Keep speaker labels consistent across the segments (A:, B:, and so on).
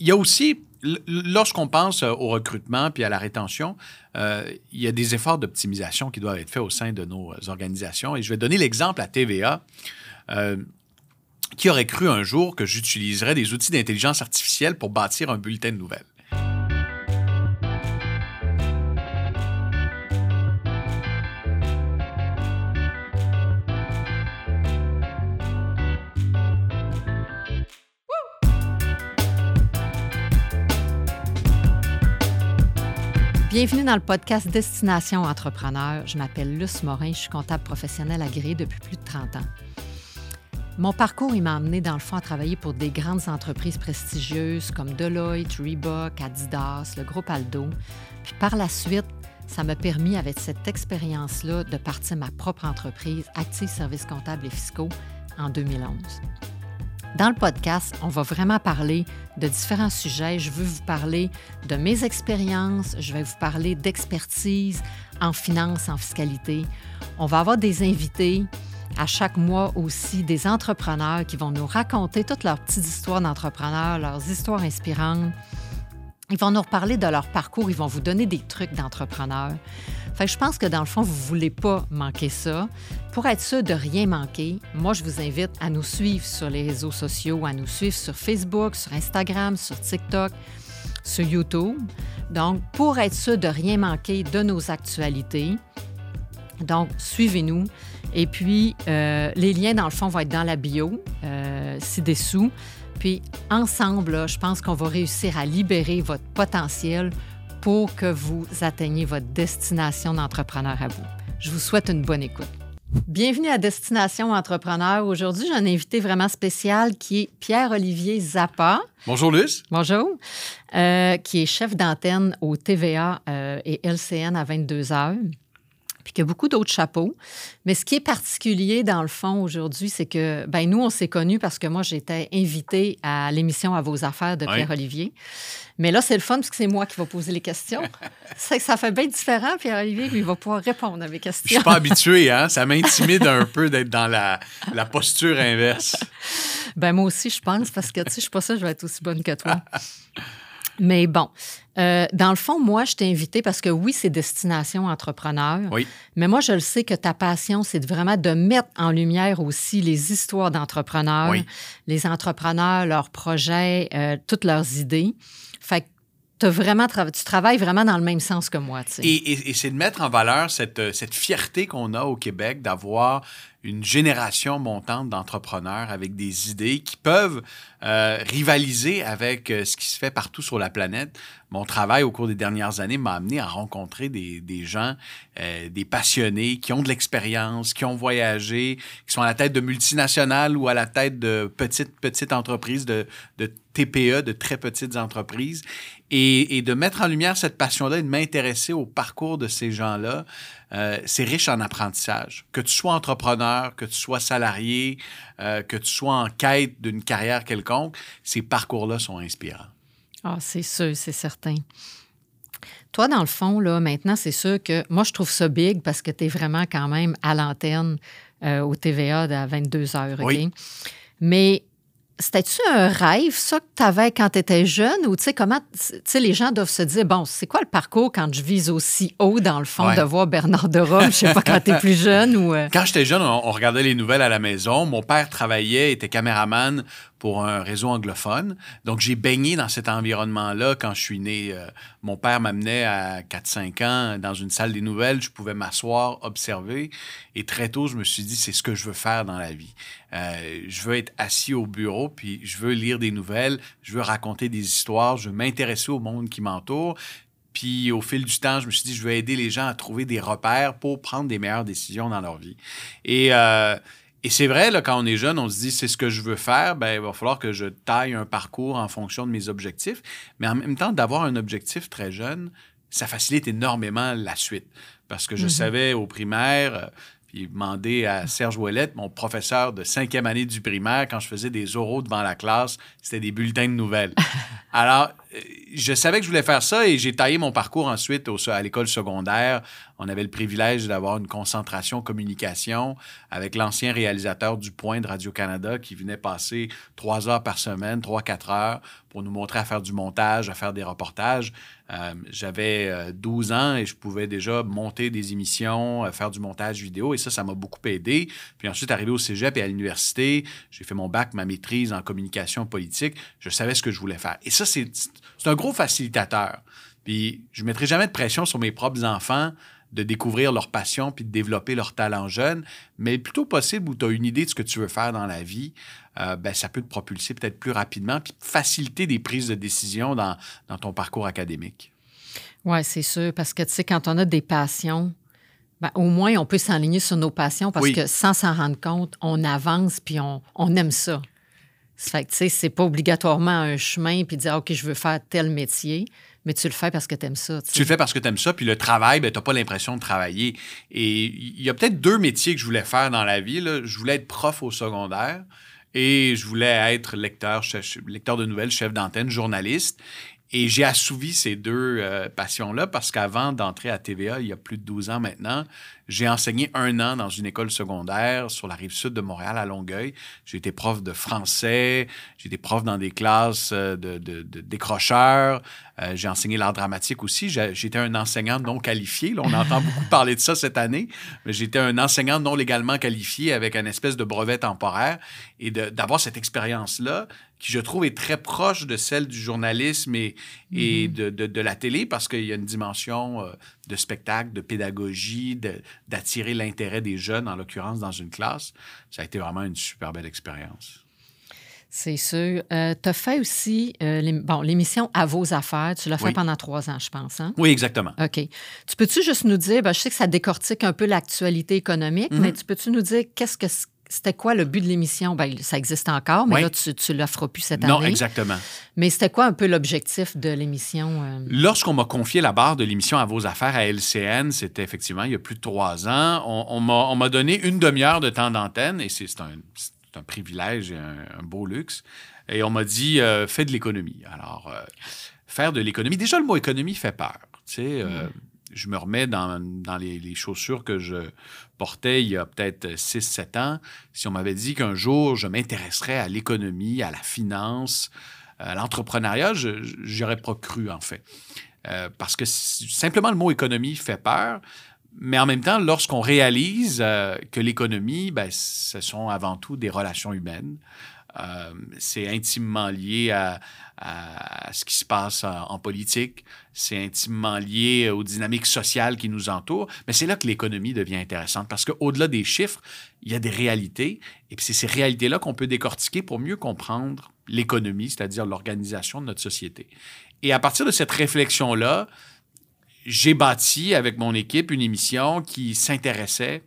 A: il y a aussi, lorsqu'on pense au recrutement puis à la rétention, il y a des efforts d'optimisation qui doivent être faits au sein de nos organisations. Et je vais donner l'exemple à TVA. qui aurait cru un jour que j'utiliserais des outils d'intelligence artificielle pour bâtir un bulletin de nouvelles?
B: Bienvenue dans le podcast Destination Entrepreneur. Je m'appelle Luce Morin, je suis comptable professionnel agréé depuis plus de 30 ans. Mon parcours, m'a amené dans le fond à travailler pour des grandes entreprises prestigieuses comme Deloitte, Reebok, Adidas, le groupe Aldo. Puis par la suite, ça m'a permis, avec cette expérience-là, de partir ma propre entreprise, Active Services comptables et fiscaux, en 2011. Dans le podcast, on va vraiment parler de différents sujets. Je veux vous parler de mes expériences, je vais vous parler d'expertise en finance, en fiscalité. On va avoir des invités à chaque mois aussi, des entrepreneurs qui vont nous raconter toutes leurs petites histoires d'entrepreneurs, leurs histoires inspirantes. Ils vont nous reparler de leur parcours, ils vont vous donner des trucs d'entrepreneurs. Fait je pense que dans le fond, vous ne voulez pas manquer ça. Pour être sûr de rien manquer, moi, je vous invite à nous suivre sur les réseaux sociaux, à nous suivre sur Facebook, sur Instagram, sur TikTok, sur YouTube. Donc, pour être sûr de rien manquer de nos actualités, donc, suivez-nous. Et puis, euh, les liens, dans le fond, vont être dans la bio, euh, ci-dessous. Puis, ensemble, je pense qu'on va réussir à libérer votre potentiel pour que vous atteigniez votre destination d'entrepreneur à vous. Je vous souhaite une bonne écoute. Bienvenue à Destination Entrepreneur. Aujourd'hui, j'ai un invité vraiment spécial qui est Pierre-Olivier Zappa.
A: Bonjour, Luce.
B: Bonjour. Euh, qui est chef d'antenne au TVA euh, et LCN à 22 heures puis qu'il y a beaucoup d'autres chapeaux. Mais ce qui est particulier, dans le fond, aujourd'hui, c'est que, ben nous, on s'est connus parce que moi, j'étais invitée à l'émission À vos affaires de Pierre-Olivier. Mais là, c'est le fun parce que c'est moi qui vais poser les questions. ça fait bien différent, Pierre-Olivier, lui, il va pouvoir répondre à mes questions.
A: Je suis pas habitué, hein? Ça m'intimide un peu d'être dans la, la, posture inverse.
B: Ben moi aussi, je pense, parce que, tu sais, je suis pas sûre que je vais être aussi bonne que toi. Mais bon, euh, dans le fond, moi, je t'ai invité parce que oui, c'est destination entrepreneur.
A: Oui.
B: Mais moi, je le sais que ta passion, c'est vraiment de mettre en lumière aussi les histoires d'entrepreneurs, les entrepreneurs, leurs projets, euh, toutes leurs idées. Fait que vraiment tu travailles vraiment dans le même sens que moi.
A: Et, et, et c'est de mettre en valeur cette, cette fierté qu'on a au Québec d'avoir une génération montante d'entrepreneurs avec des idées qui peuvent euh, rivaliser avec euh, ce qui se fait partout sur la planète. Mon travail au cours des dernières années m'a amené à rencontrer des, des gens, euh, des passionnés qui ont de l'expérience, qui ont voyagé, qui sont à la tête de multinationales ou à la tête de petites, petites entreprises, de, de TPE, de très petites entreprises, et, et de mettre en lumière cette passion-là et de m'intéresser au parcours de ces gens-là. Euh, c'est riche en apprentissage. Que tu sois entrepreneur, que tu sois salarié, euh, que tu sois en quête d'une carrière quelconque, ces parcours-là sont inspirants.
B: Ah, c'est sûr, c'est certain. Toi, dans le fond, là, maintenant, c'est sûr que moi, je trouve ça big parce que tu es vraiment quand même à l'antenne euh, au TVA à 22 heures.
A: Oui.
B: Mais c'était-tu un rêve, ça, que tu avais quand tu étais jeune? Ou, tu sais, comment, tu sais, les gens doivent se dire, bon, c'est quoi le parcours quand je vise aussi haut, dans le fond, de voir Bernard de Rome, je sais pas, quand tu es plus jeune ou... Euh?
A: Quand j'étais jeune, on, regardait les nouvelles à la maison. Mon père travaillait, était caméraman pour un réseau anglophone. Donc, j'ai baigné dans cet environnement-là quand je suis né. Euh, mon père m'amenait à 4-5 ans dans une salle des nouvelles. Je pouvais m'asseoir, observer. Et très tôt, je me suis dit, c'est ce que je veux faire dans la vie. Euh, je veux être assis au bureau, puis je veux lire des nouvelles, je veux raconter des histoires, je veux m'intéresser au monde qui m'entoure. Puis au fil du temps, je me suis dit, je veux aider les gens à trouver des repères pour prendre des meilleures décisions dans leur vie. Et euh, et c'est vrai, là, quand on est jeune, on se dit c'est ce que je veux faire, ben, il va falloir que je taille un parcours en fonction de mes objectifs. Mais en même temps, d'avoir un objectif très jeune, ça facilite énormément la suite. Parce que je mm-hmm. savais au primaire, euh, puis demander à Serge Ouellette, mon professeur de cinquième année du primaire, quand je faisais des oraux devant la classe, c'était des bulletins de nouvelles. Alors, euh, je savais que je voulais faire ça et j'ai taillé mon parcours ensuite au, à l'école secondaire On avait le privilège d'avoir une concentration communication avec l'ancien réalisateur du Point de Radio-Canada qui venait passer trois heures par semaine, trois, quatre heures, pour nous montrer à faire du montage, à faire des reportages. Euh, j'avais 12 euh, ans et je pouvais déjà monter des émissions, faire du montage vidéo et ça, ça m'a beaucoup aidé. Puis ensuite, arrivé au cégep et à l'université, j'ai fait mon bac, ma maîtrise en communication politique. Je savais ce que je voulais faire. Ça, c'est un gros facilitateur. Puis je ne mettrai jamais de pression sur mes propres enfants de découvrir leur passion puis de développer leur talent jeune, mais plutôt possible où tu as une idée de ce que tu veux faire dans la vie, euh, ben, ça peut te propulser peut-être plus rapidement puis faciliter des prises de décision dans, ton parcours académique.
B: Oui, c'est sûr, parce que tu sais, quand on a des passions, ben, au moins on peut s'enligner sur nos passions parce que sans s'en rendre compte, on avance puis on, on aime ça. Fait que, tu sais, c'est pas obligatoirement un chemin puis dire, OK, je veux faire tel métier mais tu le fais parce que tu aimes ça.
A: Tu le fais parce que tu aimes ça, puis le travail, ben, tu n'as pas l'impression de travailler. Et il y a peut-être deux métiers que je voulais faire dans la vie. Je voulais être prof au secondaire et je voulais être lecteur, lecteur de nouvelles, chef d'antenne, journaliste. Et j'ai assouvi ces deux euh, passions-là parce qu'avant d'entrer à TVA, il y a plus de 12 ans maintenant, j'ai enseigné un an dans une école secondaire sur la rive sud de Montréal, à Longueuil. J'ai été prof de français, j'ai été prof dans des classes euh, de, décrocheurs, euh, j'ai enseigné l'art dramatique aussi. J'étais un enseignant non qualifié. on entend beaucoup parler de ça cette année, mais j'étais un enseignant non légalement qualifié avec un espèce de brevet temporaire. Et d'avoir cette expérience-là, qui je trouve est très proche de celle du journalisme et, et mm-hmm. de, de, la télé, parce qu'il y a une dimension euh, de spectacle, de pédagogie, d'attirer l'intérêt des jeunes, en l'occurrence dans une classe. Ça a été vraiment une super belle expérience.
B: C'est sûr. Euh, tu as fait aussi euh, l'émission À vos affaires. Tu l'as fait pendant trois ans, je pense. Hein?
A: Oui, exactement.
B: OK. Tu peux-tu juste nous dire, ben, je sais que ça décortique un peu l'actualité économique, mais mm-hmm. tu peux-tu nous dire qu'est-ce que c'était quoi le but de l'émission? Bien, ça existe encore, mais là, tu ne l'offres plus cette année.
A: Non, exactement.
B: Mais c'était quoi un peu l'objectif de l'émission? Euh?
A: Lorsqu'on m'a confié la barre de l'émission à vos affaires à LCN, c'était effectivement il y a plus de trois ans, on, on m'a donné une demi-heure de temps d'antenne, et c'est un, un, privilège et un, beau luxe. Et on m'a dit, euh, fais de l'économie. Alors, euh, faire de l'économie, déjà le mot économie fait peur. Tu sais, mm je me remets dans, les, chaussures que je il y a peut-être 6-7 ans. Si on m'avait dit qu'un jour je m'intéresserais à l'économie, à la finance, à l'entrepreneuriat, je n'aurais pas cru en fait. Euh, parce que simplement le mot économie fait peur. Mais en même temps, lorsqu'on réalise euh, que l'économie, ben, ce sont avant tout des relations humaines, euh, c'est intimement lié à, ce qui se passe en, politique, c'est intimement lié aux dynamiques sociales qui nous entourent, mais c'est là que l'économie devient intéressante parce qu'au-delà des chiffres, il y a des réalités, et puis c'est ces réalités-là qu'on peut décortiquer pour mieux comprendre l'économie, c'est-à-dire l'organisation de notre société. Et à partir de cette réflexion-là, j'ai bâti avec mon équipe une émission qui s'intéressait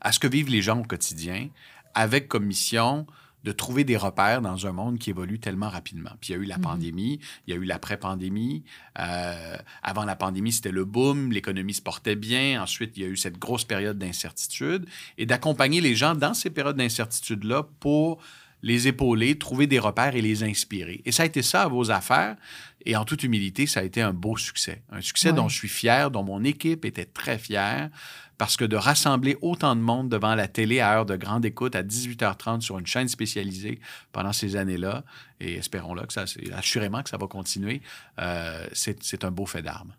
A: à ce que vivent les gens au quotidien, avec comme mission de trouver des repères dans un monde qui évolue tellement rapidement. Puis il y a eu la mhm. pandémie, il y a eu l'après-pandémie. Euh, avant la pandémie, c'était le boom, l'économie se portait bien. Ensuite, il y a eu cette grosse période d'incertitude. Et d'accompagner les gens dans ces périodes d'incertitude-là pour les épauler, trouver des repères et les inspirer. Et ça a été ça à vos affaires. Et en toute humilité, ça a été un beau succès. Un succès dont je suis fier, dont mon équipe était très fière parce que de rassembler autant de monde devant la télé à heure de grande écoute à 18h30 sur une chaîne spécialisée pendant ces années-là, et espérons-le que ça, assurément que ça va continuer, euh, c'est un beau fait d'armes.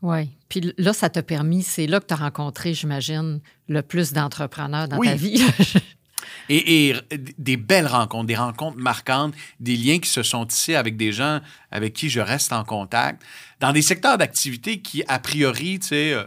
B: Oui. Puis là, ça t'a permis, c'est là que tu as rencontré, j'imagine, le plus d'entrepreneurs dans ta vie.
A: et, et, des belles rencontres, des rencontres marquantes, des liens qui se sont tissés avec des gens avec qui je reste en contact, dans des secteurs d'activité qui, a priori, tu sais, euh,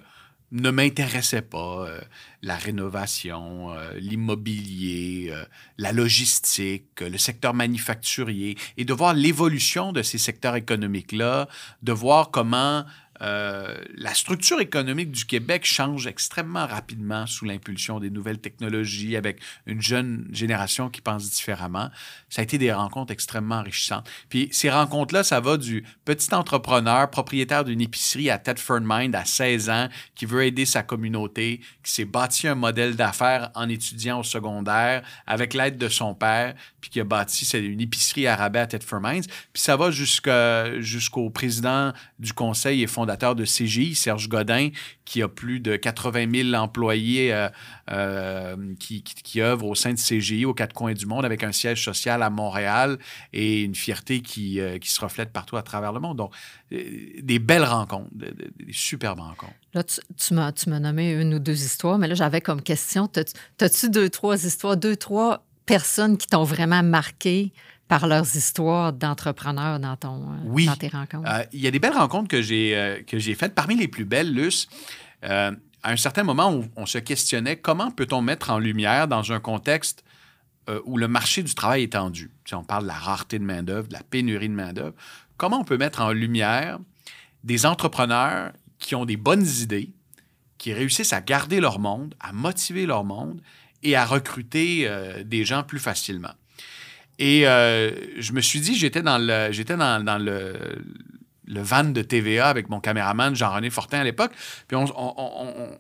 A: ne m'intéressait pas. Euh, la rénovation, euh, l'immobilier, euh, la logistique, le secteur manufacturier, et de voir l'évolution de ces secteurs économiques-là, de voir comment euh, la structure économique du Québec change extrêmement rapidement sous l'impulsion des nouvelles technologies, avec une jeune génération qui pense différemment. Ça a été des rencontres extrêmement enrichissantes. Puis ces rencontres-là, ça va du petit entrepreneur, propriétaire d'une épicerie à Tedford Mind à 16 ans, qui veut aider sa communauté, qui s'est bâti un modèle d'affaires en étudiant au secondaire avec l'aide de son père, puis qui a bâti une épicerie à rabais à Tedford Mines. Puis ça va jusqu'au président du conseil et fondateur de CGI, Serge Godin, qui a plus de 80 000 employés euh, euh, qui, qui, œuvrent au sein de CGI aux quatre coins du monde avec un siège social à Montréal et une fierté qui, qui se reflète partout à travers le monde. Donc, des belles rencontres, des, superbes rencontres.
B: Là, tu, tu m'as nommé une ou deux histoires, mais là, j'avais comme question, as-tu deux, trois histoires, deux, trois personnes qui t'ont vraiment marqué par leurs histoires d'entrepreneurs dans, ton, euh, dans tes rencontres?
A: Euh, il y a des belles rencontres que j'ai, euh, que j'ai faites. Parmi les plus belles, Luce, à un certain moment, on, on se questionnait comment peut-on mettre en lumière dans un contexte où le marché du travail est tendu? Si on parle de la rareté de main-d'œuvre, de la pénurie de main-d'œuvre, comment on peut mettre en lumière des entrepreneurs qui ont des bonnes idées, qui réussissent à garder leur monde, à motiver leur monde et à recruter des gens plus facilement? Et euh, je me suis dit, j'étais dans le, j'étais dans, le, le, van de TVA avec mon caméraman Jean-René Fortin à l'époque. Puis on,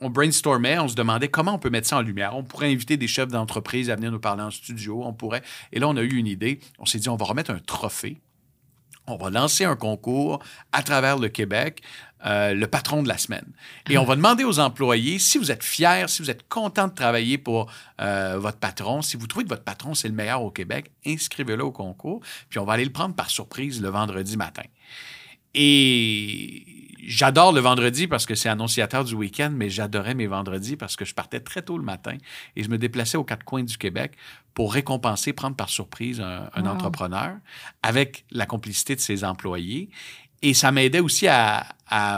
A: on, brainstormait, on se demandait comment on peut mettre ça en lumière. On pourrait inviter des chefs d'entreprise à venir nous parler en studio. On pourrait. Et là, on a eu une idée. On s'est dit, on va remettre un trophée. On va lancer un concours à travers le Québec euh, le patron de la semaine. Et on va demander aux employés si vous êtes fiers, si vous êtes content de travailler pour euh, votre patron, si vous trouvez que votre patron c'est le meilleur au Québec, inscrivez-le au concours, puis on va aller le prendre par surprise le vendredi matin. Et j'adore le vendredi parce que c'est annonciateur du week-end, mais j'adorais mes vendredis parce que je partais très tôt le matin et je me déplaçais aux quatre coins du Québec pour récompenser, prendre par surprise un, entrepreneur avec la complicité de ses employés. Et ça m'aidait aussi à,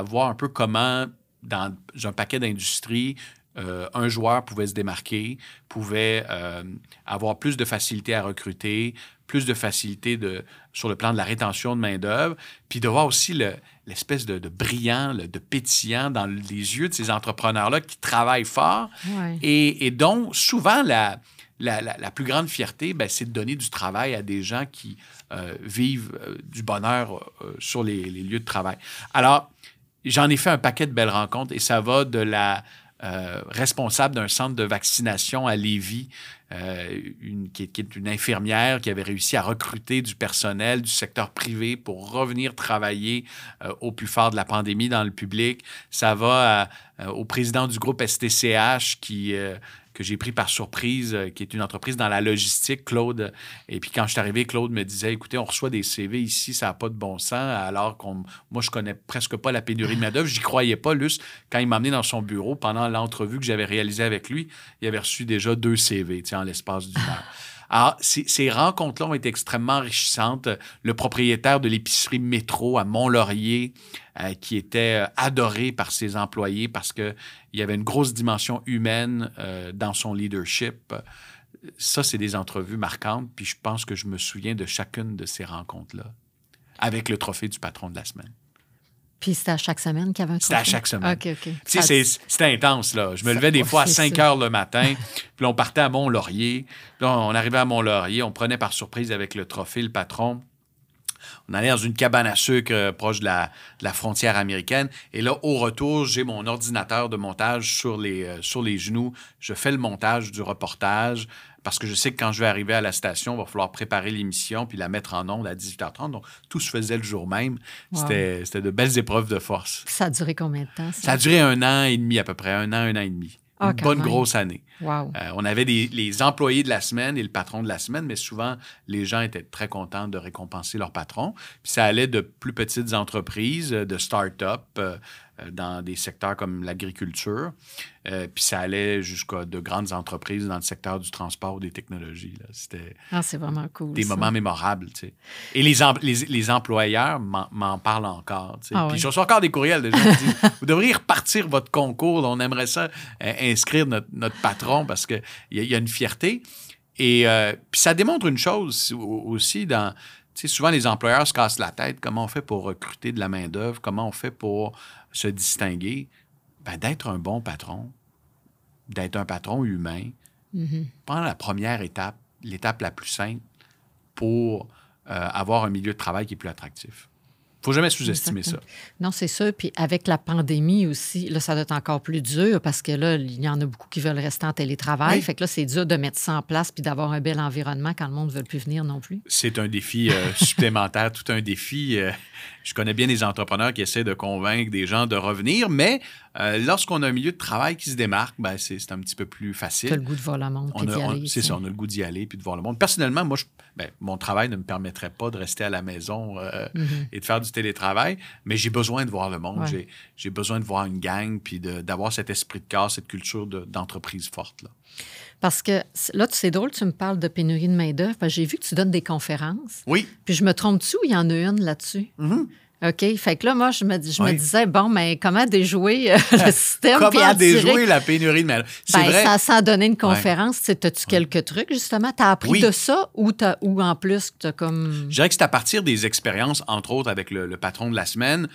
A: voir un peu comment, dans un paquet d'industries, euh, un joueur pouvait se démarquer, pouvait euh, avoir plus de facilité à recruter, plus de facilité de, sur le plan de la rétention de main-d'œuvre, puis de voir aussi l'espèce de, brillant, de pétillant dans les yeux de ces entrepreneurs-là qui travaillent fort. Et, dont souvent la, la, plus grande fierté, ben, c'est de donner du travail à des gens qui euh, vivent euh, du bonheur euh, sur les, lieux de travail. Alors, j'en ai fait un paquet de belles rencontres et ça va de la responsable d'un centre de vaccination à Lévis, qui, est, une infirmière qui avait réussi à recruter du personnel du secteur privé pour revenir travailler au plus fort de la pandémie dans le public. Ça va au président du groupe STCH qui que j'ai pris par surprise, euh, qui est une entreprise dans la logistique, Claude. Et puis quand je suis arrivé, Claude me disait, écoutez, on reçoit des CV ici, ça n'a pas de bon sens, alors qu'on, moi, je connais presque pas la pénurie de main-d'œuvre. J'y croyais pas, Luce, quand il m'a amené dans son bureau, pendant l'entrevue que j'avais réalisée avec lui, il avait reçu déjà deux CV, en l'espace d'une heure. Alors, ces, rencontres-là ont été extrêmement enrichissantes. Le propriétaire de l'épicerie Métro à Mont-Laurier, euh, qui était euh, adoré par ses employés parce qu'il y avait une grosse dimension humaine euh, dans son leadership. Ça, c'est des entrevues marquantes, puis je pense que je me souviens de chacune de ces rencontres-là, avec le trophée du patron de la semaine.
B: Puis c'était à chaque semaine qu'il y avait un?
A: C'était à chaque semaine. OK, OK. C'était intense, là. Je me levais des fois à 5 heures le matin, puis on partait à Mont-Laurier. Puis on arrivait à Mont-Laurier, on prenait par surprise avec le trophée le patron. On allait dans une cabane à sucre euh, proche de la, frontière américaine. Et là, au retour, j'ai mon ordinateur de montage sur les, euh, sur les genoux. Je fais le montage du reportage parce que je sais que quand je vais arriver à la station, il va falloir préparer l'émission puis la mettre en ondes à 18h30. Donc, tout se faisait le jour même. C'était de belles épreuves de force.
B: Ça a duré combien de temps?
A: Ça, a duré un an et demi à peu près, un an, un an et demi. Ah, une bonne grosse année. Euh, on avait les employés de la semaine et le patron de la semaine, mais souvent, les gens étaient très contents de récompenser leur patron. Puis ça allait de plus petites entreprises, de start-up, euh, dans des secteurs comme l'agriculture. Euh, puis ça allait jusqu'à de grandes entreprises dans le secteur du transport ou des technologies.
B: C'était ah, c'est vraiment cool.
A: Des moments mémorables. Tu sais. Et les, les, employeurs m'en parlent encore. Tu sais. Ah puis je reçois encore des courriels de gens qui disent Vous devriez repartir votre concours. On aimerait ça euh, inscrire notre, notre, patron parce qu'il y, y, a une fierté. Et puis ça démontre une chose aussi dans. Souvent, les employeurs se cassent la tête. Comment on fait pour recruter de la main-d'œuvre? Comment on fait pour se distinguer, ben, d'être un bon patron, d'être un patron humain, mm-hmm. pendant la première étape, l'étape la plus simple pour euh, avoir un milieu de travail qui est plus attractif. Faut jamais sous-estimer ça.
B: Non, c'est ça. Puis avec la pandémie aussi, là, ça doit être encore plus dur parce que là, il y en a beaucoup qui veulent rester en télétravail. Fait que là, c'est dur de mettre ça en place puis d'avoir un bel environnement quand le monde ne veut plus venir non plus.
A: C'est un défi euh, supplémentaire, tout un défi. Euh, je connais bien des entrepreneurs qui essaient de convaincre des gens de revenir, mais euh, lorsqu'on a un milieu de travail qui se démarque, ben c'est un petit peu plus facile.
B: Tu as le goût de voir le monde.
A: C'est ça, on a le goût d'y aller puis de voir le monde. Personnellement, moi, je, ben, mon travail ne me permettrait pas de rester à la maison euh, mm-hmm. et de faire du télétravail, mais j'ai besoin de voir le monde. J'ai besoin de voir une gang puis d'avoir cet esprit de corps, cette culture d'entreprise forte. Là.
B: Parce que là, c'est drôle, tu me parles de pénurie de main-d'œuvre. J'ai vu que tu donnes des conférences.
A: Oui.
B: Puis je me trompe-tu il y en a une là-dessus?
A: Mm-hmm.
B: OK? Fait que là, moi, je me, je me disais, bon, mais comment déjouer euh, le système?
A: comment déjouer la pénurie de main-d'œuvre?
B: Ben, vrai. Sans, donner une conférence, as-tu quelques trucs, justement? Tu as appris de ça ou, as, ou en plus, tu as comme.
A: Je dirais que c'est à partir des expériences, entre autres avec le, le patron de la semaine,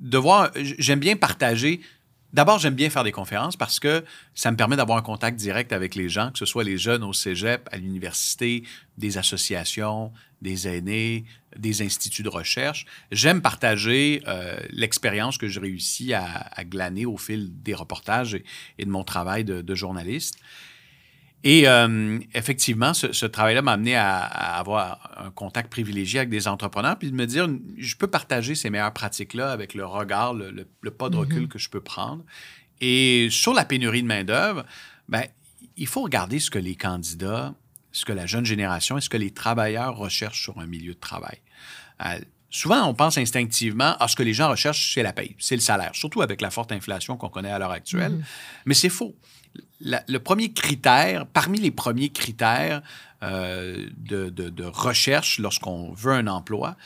A: de voir. J'aime bien partager D'abord, j'aime bien faire des conférences parce que ça me permet d'avoir un contact direct avec les gens, que ce soit les jeunes au cégep, à l'université, des associations, des aînés, des instituts de recherche. J'aime partager euh, l'expérience que j'ai réussi à, glaner au fil des reportages et, de mon travail de journaliste. Et euh, effectivement, ce, travail-là m'a amené à, avoir un contact privilégié avec des entrepreneurs, puis de me dire, je peux partager ces meilleures pratiques-là avec le regard, le, pas de recul mm-hmm. que je peux prendre. Et sur la pénurie de main-d'œuvre, ben, il faut regarder ce que les candidats, ce que la jeune génération et ce que les travailleurs recherchent sur un milieu de travail. Euh, souvent, on pense instinctivement à ce que les gens recherchent, c'est la paye, c'est le salaire, surtout avec la forte inflation qu'on connaît à l'heure actuelle. Mm-hmm. Mais c'est faux le premier critère, parmi les premiers critères euh, de, recherche lorsqu'on veut un emploi,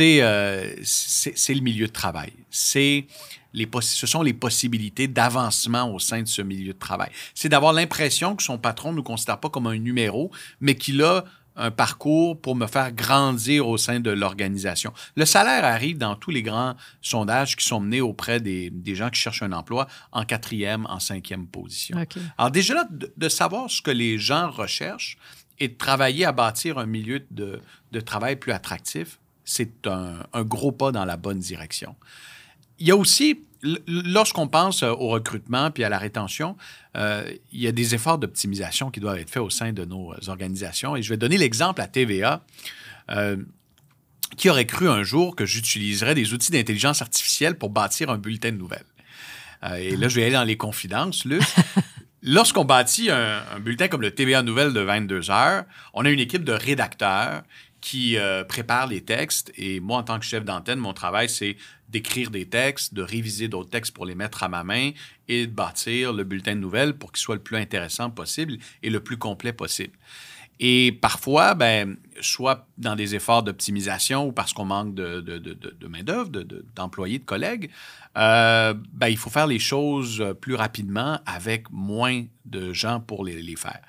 A: euh, c'est le milieu de travail. C'est les ce sont les possibilités d'avancement au sein de ce milieu de travail. C'est d'avoir l'impression que son patron ne nous considère pas comme un numéro, mais qu'il a un parcours pour me faire grandir au sein de l'organisation. Le salaire arrive dans tous les grands sondages qui sont menés auprès des, gens qui cherchent un emploi en quatrième, en cinquième position. Alors déjà là, de, savoir ce que les gens recherchent et de travailler à bâtir un milieu de, travail plus attractif, c'est un gros pas dans la bonne direction. Il y a aussi lorsqu'on pense euh, au recrutement puis à la rétention, euh, il y a des efforts d'optimisation qui doivent être faits au sein de nos organisations. Et je vais donner l'exemple à TVA. Euh, qui aurait cru un jour que j'utiliserais des outils d'intelligence artificielle pour bâtir un bulletin de nouvelles? et là, je vais aller dans les confidences, Luc. Lorsqu'on bâtit un, un, bulletin comme le TVA Nouvelles de 22 heures, on a une équipe de rédacteurs qui euh, prépare les textes. Et moi, en tant que chef d'antenne, mon travail, c'est d'écrire des textes, de réviser d'autres textes pour les mettre à ma main et de bâtir le bulletin de nouvelles pour qu'il soit le plus intéressant possible et le plus complet possible. Et parfois, ben, soit dans des efforts d'optimisation ou parce qu'on manque de, de, de, main-d'œuvre, d'employés, de, collègues, euh, ben, il faut faire les choses plus rapidement avec moins de gens pour les, les faire.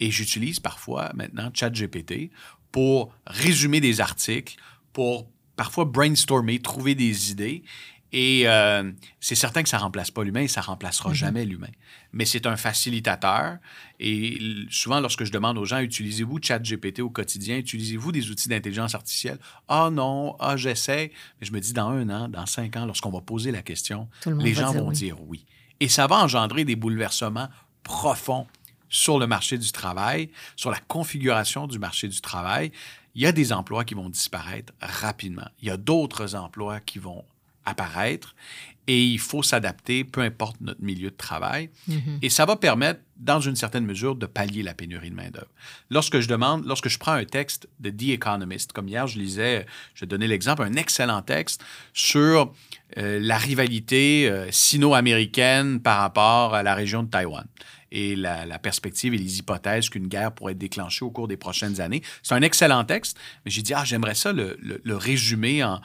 A: Et j'utilise parfois maintenant ChatGPT pour résumer des articles, pour parfois brainstormer, trouver des idées. Et euh, c'est certain que ça ne remplace pas l'humain et ça ne remplacera mm-hmm. jamais l'humain. Mais c'est un facilitateur. Et souvent, lorsque je demande aux gens, utilisez-vous ChatGPT au quotidien? Utilisez-vous des outils d'intelligence artificielle? Ah non, ah j'essaie. Mais je me dis, dans un an, dans cinq ans, lorsqu'on va poser la question, les gens vont dire oui. Et ça va engendrer des bouleversements profonds sur le marché du travail, sur la configuration du marché du travail, il y a des emplois qui vont disparaître rapidement. Il y a d'autres emplois qui vont apparaître et il faut s'adapter, peu importe notre milieu de travail. Mm-hmm. Et ça va permettre, dans une certaine mesure, de pallier la pénurie de main-d'œuvre. Lorsque je demande, lorsque je prends un texte de The Economist, comme hier, je lisais, je donnais l'exemple, un excellent texte sur euh, la rivalité euh, sino-américaine par rapport à la région de Taïwan et la, perspective et les hypothèses qu'une guerre pourrait être déclenchée au cours des prochaines années. C'est un excellent texte, mais j'ai dit, ah, j'aimerais ça le, résumer en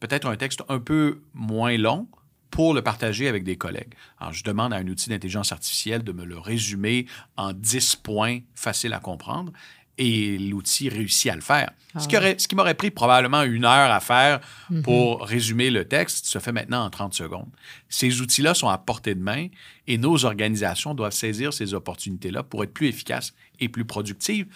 A: peut-être un texte un peu moins long pour le partager avec des collègues. Alors, je demande à un outil d'intelligence artificielle de me le résumer en 10 points faciles à comprendre et l'outil réussit à le faire. ce, qui ah ce qui m'aurait pris probablement une heure à faire mm-hmm. pour résumer le texte se fait maintenant en 30 secondes. Ces outils-là sont à portée de main et nos organisations doivent saisir ces opportunités-là pour être plus efficaces et plus productives,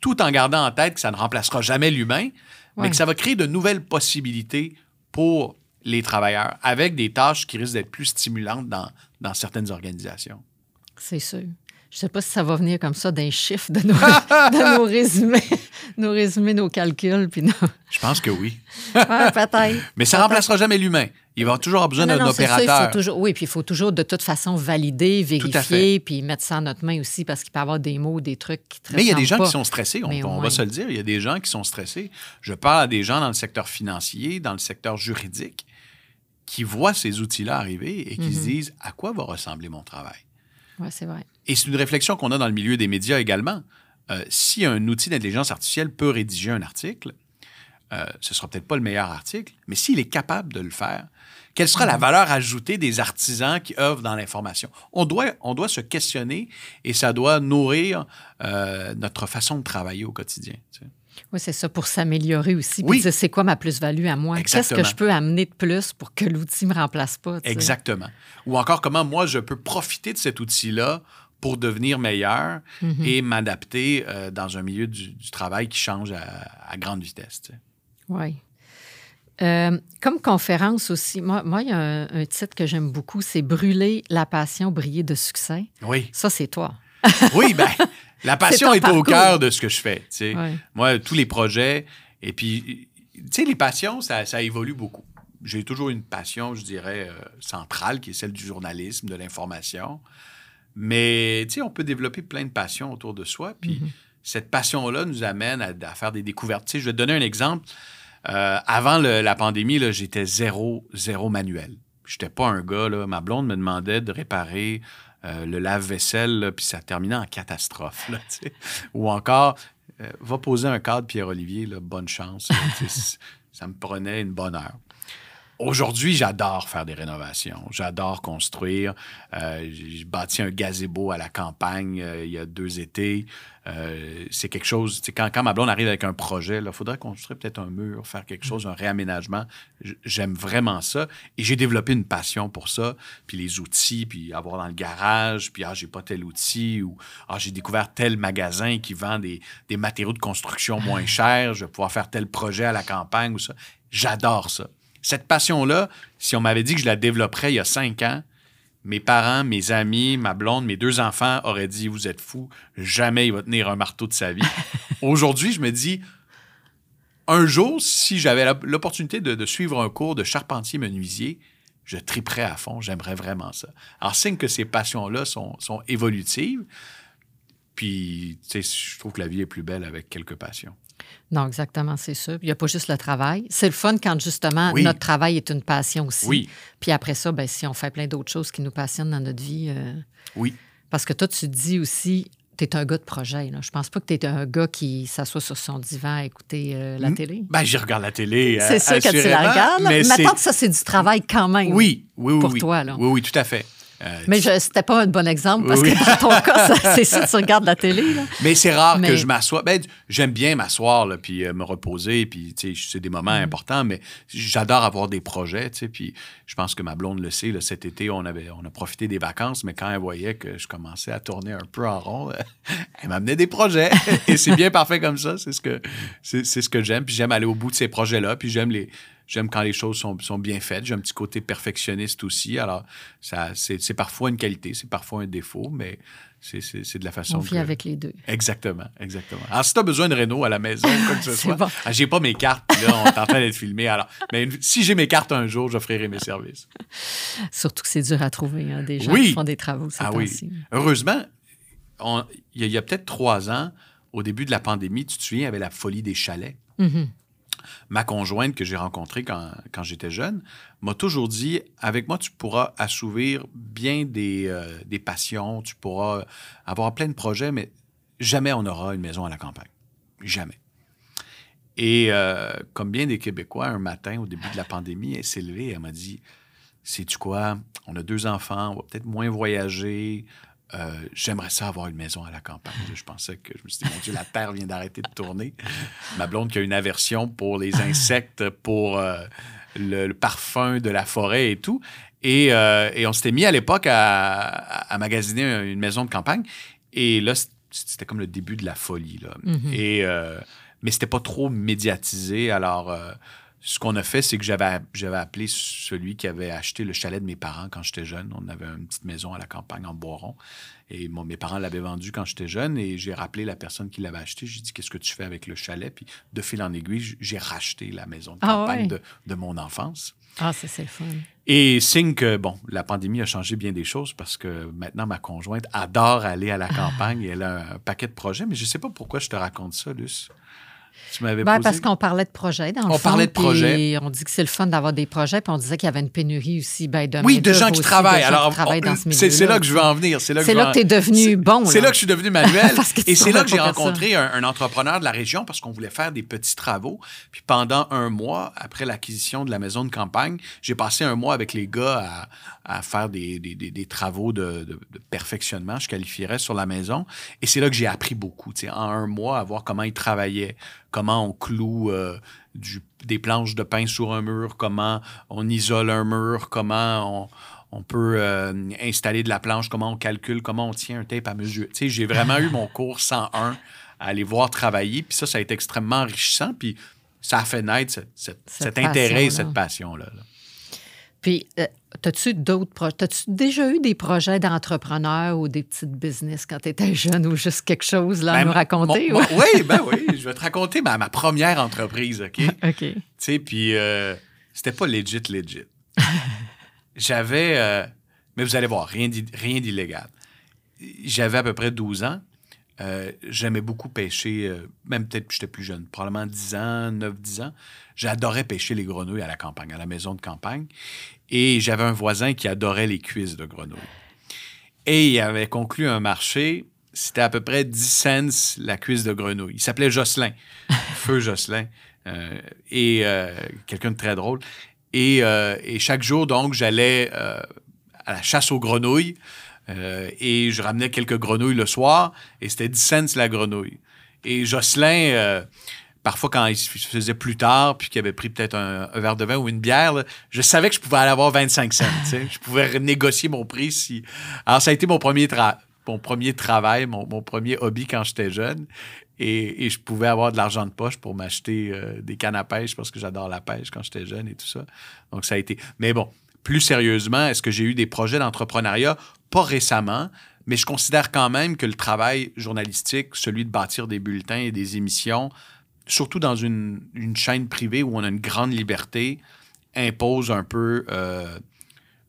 A: tout en gardant en tête que ça ne remplacera jamais l'humain, mais que ça va créer de nouvelles possibilités pour les travailleurs, avec des tâches qui risquent d'être plus stimulantes dans, dans certaines organisations.
B: C'est sûr. Je ne sais pas si ça va venir comme ça d'un chiffre de nos, de nos résumés, nos résumés, nos calculs. Puis
A: Je pense que oui.
B: ouais, peut-être.
A: Mais ça ne remplacera jamais l'humain. Il va toujours avoir besoin d'un opérateur.
B: toujours, oui, puis il faut toujours de toute façon valider, vérifier, puis mettre ça en notre main aussi parce qu'il peut y avoir des mots, des trucs qui
A: Mais il y a des gens qui sont stressés, on, on va se le dire. Il y a des gens qui sont stressés. Je parle à des gens dans le secteur financier, dans le secteur juridique, qui voient ces outils-là arriver et qui se mhm. disent à quoi va ressembler mon travail?
B: Oui, c'est vrai.
A: Et c'est une réflexion qu'on a dans le milieu des médias également. Euh, si un outil d'intelligence artificielle peut rédiger un article, euh, ce ne sera peut-être pas le meilleur article, mais s'il est capable de le faire, quelle sera la valeur ajoutée des artisans qui œuvrent dans l'information? On doit, on doit se questionner et ça doit nourrir euh, notre façon de travailler au quotidien.
B: Oui, c'est ça, pour s'améliorer aussi. Oui. c'est quoi ma plus-value à moi? Qu'est-ce que je peux amener de plus pour que l'outil ne me remplace pas?
A: Exactement. Ou encore, comment moi, je peux profiter de cet outil-là pour devenir meilleur mm-hmm. et m'adapter euh, dans un milieu du, travail qui change à, grande vitesse.
B: Oui. Euh, comme conférence aussi, moi, moi il y a un, titre que j'aime beaucoup, c'est Brûler la passion, briller de succès.
A: Oui.
B: Ça, c'est toi.
A: oui, bien, La passion est, au cœur de ce que je fais. Moi, tous les projets. Et puis, tu sais, les passions, ça, évolue beaucoup. J'ai toujours une passion, je dirais, euh, centrale, qui est celle du journalisme, de l'information. Mais, tu sais, on peut développer plein de passions autour de soi. Puis, mm-hmm. cette passion-là nous amène à, faire des découvertes. Tu sais, je vais te donner un exemple. Euh, avant la pandémie, j'étais zéro, zéro manuel. Je n'étais pas un gars, là. Ma blonde me demandait de réparer euh, le lave-vaisselle, puis ça terminait en catastrophe. Ou encore, euh, va poser un cadre, Pierre-Olivier, bonne chance. ça me prenait une bonne heure. Aujourd'hui, j'adore faire des rénovations. J'adore construire. Euh, j'ai bâti un gazebo à la campagne euh, il y a deux étés. Euh, c'est quelque chose, quand, quand ma blonde arrive avec un projet, il faudrait construire peut-être un mur, faire quelque chose, un réaménagement. J'aime vraiment ça. Et j'ai développé une passion pour ça. Puis les outils, puis avoir dans le garage, puis ah, j'ai pas tel outil, ou ah, j'ai découvert tel magasin qui vend des, des matériaux de construction moins chers, je vais pouvoir faire tel projet à la campagne ou ça. J'adore ça. Cette passion-là, si on m'avait dit que je la développerais il y a cinq ans, mes parents, mes amis, ma blonde, mes deux enfants auraient dit Vous êtes fou, jamais il va tenir un marteau de sa vie. Aujourd'hui, je me dis Un jour, si j'avais l'opportunité de, suivre un cours de charpentier menuisier, je triperais à fond, j'aimerais vraiment ça. Alors, signe que ces passions-là sont, sont évolutives. Puis, tu sais, je trouve que la vie est plus belle avec quelques passions.
B: Non, exactement, c'est ça. Il n'y a pas juste le travail. C'est le fun quand justement notre travail est une passion aussi.
A: Oui.
B: Puis après ça, ben, si on fait plein d'autres choses qui nous passionnent dans notre vie. Euh,
A: oui.
B: Parce que toi, tu dis aussi, tu es un gars de projet. Là. Je pense pas que tu es un gars qui s'assoit sur son divan à écouter euh, la télé.
A: Ben, j'y regarde la télé.
B: C'est sûr que tu la regardes. Mais, mais que ça, c'est du travail quand même.
A: Oui, oui, oui.
B: Pour toi, là.
A: Oui, oui, tout à fait.
B: Euh, mais c'était pas un bon exemple parce que dans ton cas, c'est ça, tu regardes la télé. Là.
A: Mais c'est rare que je m'assoie. Ben, j'aime bien m'asseoir puis euh, me reposer, puis c'est des moments mm. importants, mais j'adore avoir des projets. Puis je pense que ma blonde le sait. Là, cet été, on, avait, on a profité des vacances, mais quand elle voyait que je commençais à tourner un peu en rond, elle m'amenait des projets. Et c'est bien parfait comme ça. C'est ce que, c'est, ce que j'aime. Puis j'aime aller au bout de ces projets-là. Puis j'aime les J'aime quand les choses sont, sont bien faites. J'ai un petit côté perfectionniste aussi. Alors, ça, c'est, parfois une qualité, c'est parfois un défaut, mais c'est, de la façon.
B: On vit avec les deux.
A: Exactement, exactement. Alors, si tu as besoin de Renault à la maison, comme ce soit, ah, j'ai pas mes cartes, là, on est en train d'être filmé. Alors, mais si j'ai mes cartes un jour, j'offrirai mes services.
B: Surtout que c'est dur à trouver, hein, des gens qui font des travaux. Ah oui.
A: Heureusement, il y a, peut-être trois ans, au début de la pandémie, tu te souviens, il y avait la folie des chalets. Mm-hmm ma conjointe que j'ai rencontrée quand, j'étais jeune m'a toujours dit avec moi, tu pourras assouvir bien des, euh, passions, tu pourras avoir plein de projets, mais jamais on aura une maison à la campagne. Jamais. Et euh, comme bien des Québécois, un matin, au début de la pandémie, elle s'est levée, elle m'a dit Sais-tu quoi? On a deux enfants, on va peut-être moins voyager, euh, j'aimerais ça avoir une maison à la campagne. Je pensais que je me suis dit, mon Dieu, la Terre vient d'arrêter de tourner. Ma blonde qui a une aversion pour les insectes, pour euh, le, parfum de la forêt et tout. Et, euh, on s'était mis à l'époque à, magasiner une maison de campagne. Et là, c'était comme le début de la folie. Là. Mm-hmm. et, mais c'était pas trop médiatisé. Alors, ce qu'on a fait, c'est que j'avais, j'avais appelé celui qui avait acheté le chalet de mes parents quand j'étais jeune. On avait une petite maison à la campagne en Boiron. Et mes parents l'avaient vendu quand j'étais jeune. Et j'ai rappelé la personne qui l'avait acheté. J'ai dit Qu'est-ce que tu fais avec le chalet? Puis de fil en aiguille, j'ai racheté la maison de ah campagne de, mon enfance.
B: Ah, c'est, c'est fun.
A: Et signe que, bon, la pandémie a changé bien des choses parce que maintenant, ma conjointe adore aller à la campagne et elle a un paquet de projets. Mais je ne sais pas pourquoi je te raconte ça, Luce.
B: Tu m'avais ben, Parce qu'on parlait de projets, dans le On parlait de projets. On dit que c'est le fun d'avoir des projets, puis on disait qu'il y avait une pénurie aussi ben, de
A: Oui, de gens qui travaillent. Alors, c'est là que je veux en venir.
B: C'est là que, tu es devenu bon.
A: C'est là que je suis devenu manuel. et c'est là que j'ai rencontré un, entrepreneur de la région parce qu'on voulait faire des petits travaux. Puis pendant un mois, après l'acquisition de la maison de campagne, j'ai passé un mois avec les gars à, faire des, des, travaux de, de, perfectionnement, je qualifierais, sur la maison. Et c'est là que j'ai appris beaucoup. En un mois, à voir comment ils travaillaient, comment on cloue euh, des planches de pain sur un mur, comment on isole un mur, comment on, peut euh, installer de la planche, comment on calcule, comment on tient un tape à mesure. Tu sais, j'ai vraiment eu mon cours 101 à aller voir travailler, puis ça, ça a été extrêmement enrichissant, puis ça a fait naître cet intérêt cette passion-là. là
B: puis, euh, as-tu d'autres projets? As-tu déjà eu des projets d'entrepreneur ou des petites business quand tu étais jeune ou juste quelque chose là, à ben, nous raconter?
A: oui, ben oui. Je vais te raconter ma, ma première entreprise, OK?
B: OK. Tu
A: sais, puis euh, c'était pas legit, legit. J'avais... Euh, mais vous allez voir, rien d'illégal. J'avais à peu près 12 ans. J'aimais beaucoup pêcher, même peut-être que j'étais plus jeune, probablement 10 ans, 9-10 ans. J'adorais pêcher les grenouilles à la campagne, à la maison de campagne. Et j'avais un voisin qui adorait les cuisses de grenouilles. Et il avait conclu un marché, c'était à peu près 10 cents la cuisse de grenouille. Il s'appelait Jocelyn, Feu Jocelyn, euh, et euh, quelqu'un de très drôle. Et, euh, et chaque jour, donc, j'allais à la chasse aux grenouilles et je ramenais quelques grenouilles le soir et c'était 10 cents la grenouille. Et Jocelyn parfois quand il se faisait plus tard, puis qu'il avait pris peut-être un, verre de vin ou une bière, je savais que je pouvais aller avoir 25 cents. je pouvais négocier mon prix. Alors, ça a été mon premier, mon premier travail, mon, premier hobby quand j'étais jeune. Et, je pouvais avoir de l'argent de poche pour m'acheter euh, des cannes à pêche parce que j'adore la pêche quand j'étais jeune et tout ça. Donc, ça a été. Mais bon, plus sérieusement, est-ce que j'ai eu des projets d'entrepreneuriat? Pas récemment, mais je considère quand même que le travail journalistique, celui de bâtir des bulletins et des émissions, surtout dans une, chaîne privée où on a une grande liberté, impose un peu euh,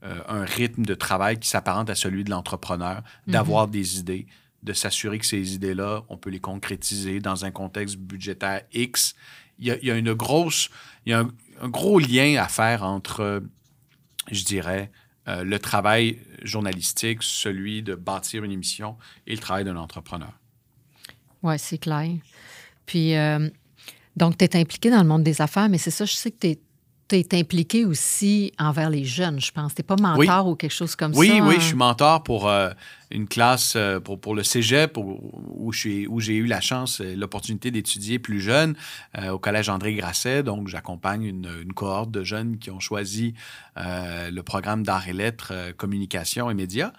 A: euh, un rythme de travail qui s'apparente à celui de l'entrepreneur, mhm. d'avoir des idées, de s'assurer que ces idées-là, on peut les concrétiser dans un contexte budgétaire X. Il y a, une grosse, il y a un, gros lien à faire entre, je dirais, euh, le travail journalistique, celui de bâtir une émission et le travail d'un entrepreneur.
B: Oui, c'est clair. Puis, donc, tu es impliqué dans le monde des affaires, mais c'est ça, je sais que tu es, impliqué aussi envers les jeunes, je pense. Tu n'es pas mentor ou quelque chose comme
A: ça. Oui, oui,
B: hein?
A: je suis mentor pour euh, une classe, euh, pour, pour le cégep, où, j'ai eu la chance, l'opportunité d'étudier plus jeune euh, au Collège André Grasset. Donc, j'accompagne une, une, cohorte de jeunes qui ont choisi le programme d'art et lettres, communication et médias.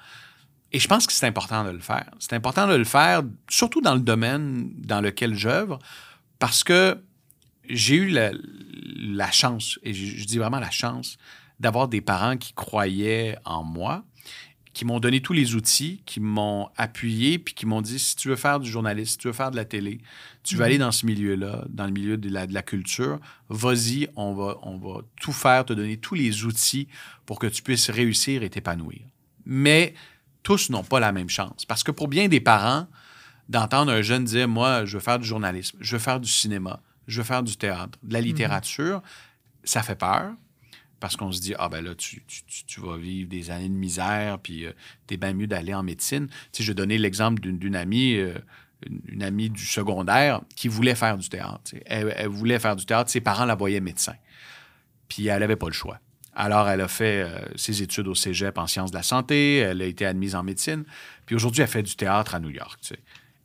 A: Et je pense que c'est important de le faire. C'est important de le faire, surtout dans le domaine dans lequel j'œuvre, parce que j'ai eu la, chance, et je, dis vraiment la chance, d'avoir des parents qui croyaient en moi, qui m'ont donné tous les outils, qui m'ont appuyé, puis qui m'ont dit si tu veux faire du journalisme, si tu veux faire de la télé, tu veux mhm. aller dans ce milieu-là, dans le milieu de la, de la culture, vas-y, on va, on va tout faire, te donner tous les outils pour que tu puisses réussir et t'épanouir. Mais tous n'ont pas la même chance. Parce que pour bien des parents, d'entendre un jeune dire Moi, je veux faire du journalisme, je veux faire du cinéma, je veux faire du théâtre, de la mhm. littérature, ça fait peur. Parce qu'on se dit, ah ben là, tu, vas vivre des années de misère, puis euh, t'es bien mieux d'aller en médecine. Tu sais, je donner l'exemple d'une amie, euh, une, amie du secondaire qui voulait faire du théâtre. Elle, voulait faire du théâtre, ses parents la voyaient médecin. Puis elle n'avait pas le choix. Alors, elle a fait euh, ses études au cégep en sciences de la santé, elle a été admise en médecine, puis aujourd'hui, elle fait du théâtre à New York. Tu sais.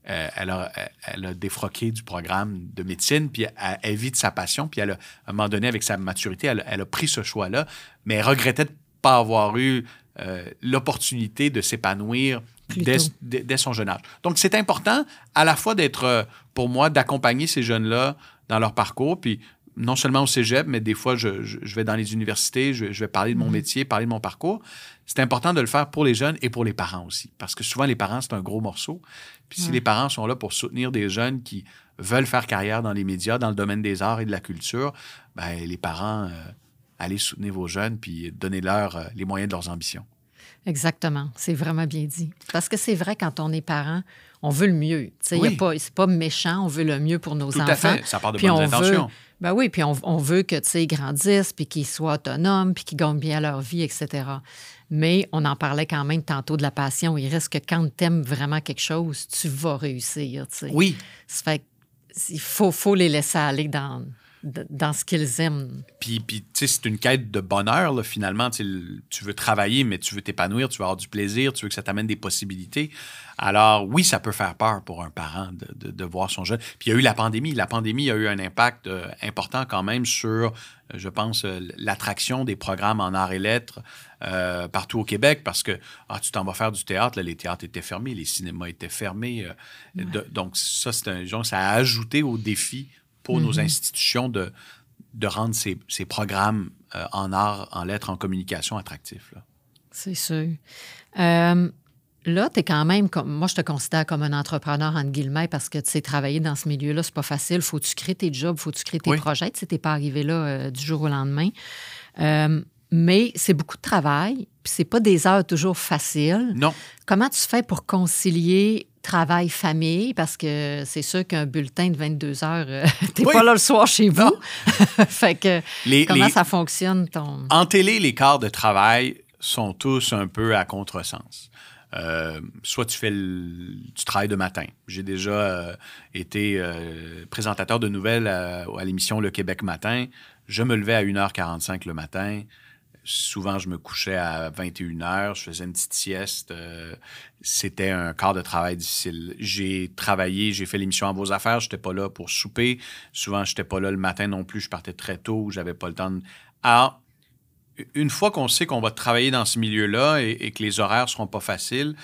A: Euh, elle, a, elle, a, défroqué du programme de médecine, puis elle, vit de sa passion, puis elle à un moment donné, avec sa maturité, elle, a pris ce choix-là, mais elle regrettait de ne pas avoir eu euh, l'opportunité de s'épanouir dès, dès, son jeune âge. Donc, c'est important à la fois d'être, euh, pour moi, d'accompagner ces jeunes-là dans leur parcours, puis non seulement au cégep, mais des fois, je, vais dans les universités, je, vais parler de mon mhm. métier, parler de mon parcours. C'est important de le faire pour les jeunes et pour les parents aussi, parce que souvent, les parents, c'est un gros morceau. Puis si les parents sont là pour soutenir des jeunes qui veulent faire carrière dans les médias, dans le domaine des arts et de la culture, ben, les parents, euh, allez soutenir vos jeunes, puis donnez-leur euh, les moyens de leurs ambitions.
B: Exactement. C'est vraiment bien dit. Parce que c'est vrai, quand on est parent, on veut le mieux. Oui. C'est pas méchant, on veut le mieux pour nos enfants. Tout à fait.
A: Ça part de bonnes intentions.
B: ben oui, puis on, veut que, tu grandissent, puis qu'ils soient autonomes, puis qu'ils gagnent bien leur vie, etc. Mais on en parlait quand même tantôt de la passion. Il reste que quand tu aimes vraiment quelque chose, tu vas réussir,
A: Oui.
B: Ça fait il faut, faut les laisser aller dans, dans ce qu'ils aiment.
A: Puis, puis tu sais, c'est une quête de bonheur, là, finalement. Tu veux travailler, mais tu veux t'épanouir, tu veux avoir du plaisir, tu veux que ça t'amène des possibilités. Alors, oui, ça peut faire peur pour un parent de, de, voir son jeune. Puis, il y a eu la pandémie. La pandémie a eu un impact euh, important quand même sur, euh, je pense, euh, l'attraction des programmes en arts et lettres partout au Québec parce que ah, tu t'en vas faire du théâtre, là, les théâtres étaient fermés, les cinémas étaient fermés. donc, ça, c'est un genre, ça a ajouté au défi pour nos mm-hmm. institutions de, de rendre ces, ces programmes euh, en art, en lettres, en communication attractifs.
B: C'est sûr. Euh, là, tu es quand même, comme, moi, je te considère comme un entrepreneur, entre guillemets, parce que tu sais, travailler dans ce milieu-là, c'est pas facile. Faut que tu crées tes jobs, faut que tu crées tes projets. Tu n'es pas arrivé là euh, du jour au lendemain. mais c'est beaucoup de travail, puis c'est pas des heures toujours faciles.
A: Non.
B: Comment tu fais pour concilier travail-famille, parce que c'est sûr qu'un bulletin de 22 heures, euh, tu n'es pas là le soir chez vous. fait que comment ça fonctionne ton...
A: En télé, les quarts de travail sont tous un peu à contresens. Euh, soit tu fais du travail de matin. J'ai déjà euh, été présentateur de nouvelles à, à l'émission Le Québec Matin. Je me levais à 1h45 le matin souvent, je me couchais à 21 heures, je faisais une petite sieste. Euh, c'était un quart de travail difficile. J'ai travaillé, j'ai fait l'émission à vos affaires, je n'étais pas là pour souper. Souvent, je n'étais pas là le matin non plus, je partais très tôt, j'avais pas le temps de... Alors, une fois qu'on sait qu'on va travailler dans ce milieu-là et, que les horaires seront pas faciles,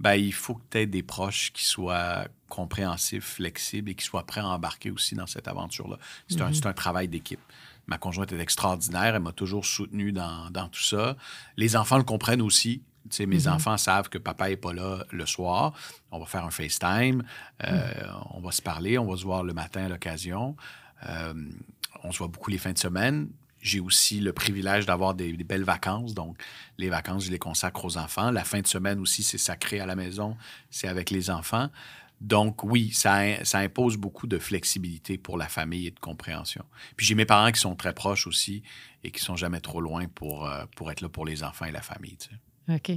A: ben, il faut que tu aies des proches qui soient compréhensifs, flexibles et qui soient prêts à embarquer aussi dans cette aventure-là. C'est un, mm-hmm. un travail d'équipe. Ma conjointe est extraordinaire. Elle m'a toujours soutenu dans, tout ça. Les enfants le comprennent aussi. mes mm-hmm. enfants savent que papa n'est pas là le soir. On va faire un FaceTime. Euh, mm. On va se parler. On va se voir le matin à l'occasion. Euh, on se voit beaucoup les fins de semaine. J'ai aussi le privilège d'avoir des, belles vacances. Donc, les vacances, je les consacre aux enfants. La fin de semaine aussi, c'est sacré à la maison. C'est avec les enfants. Donc oui, ça, ça, impose beaucoup de flexibilité pour la famille et de compréhension. Puis j'ai mes parents qui sont très proches aussi et qui sont jamais trop loin pour, euh, pour être là pour les enfants et la famille.
B: OK.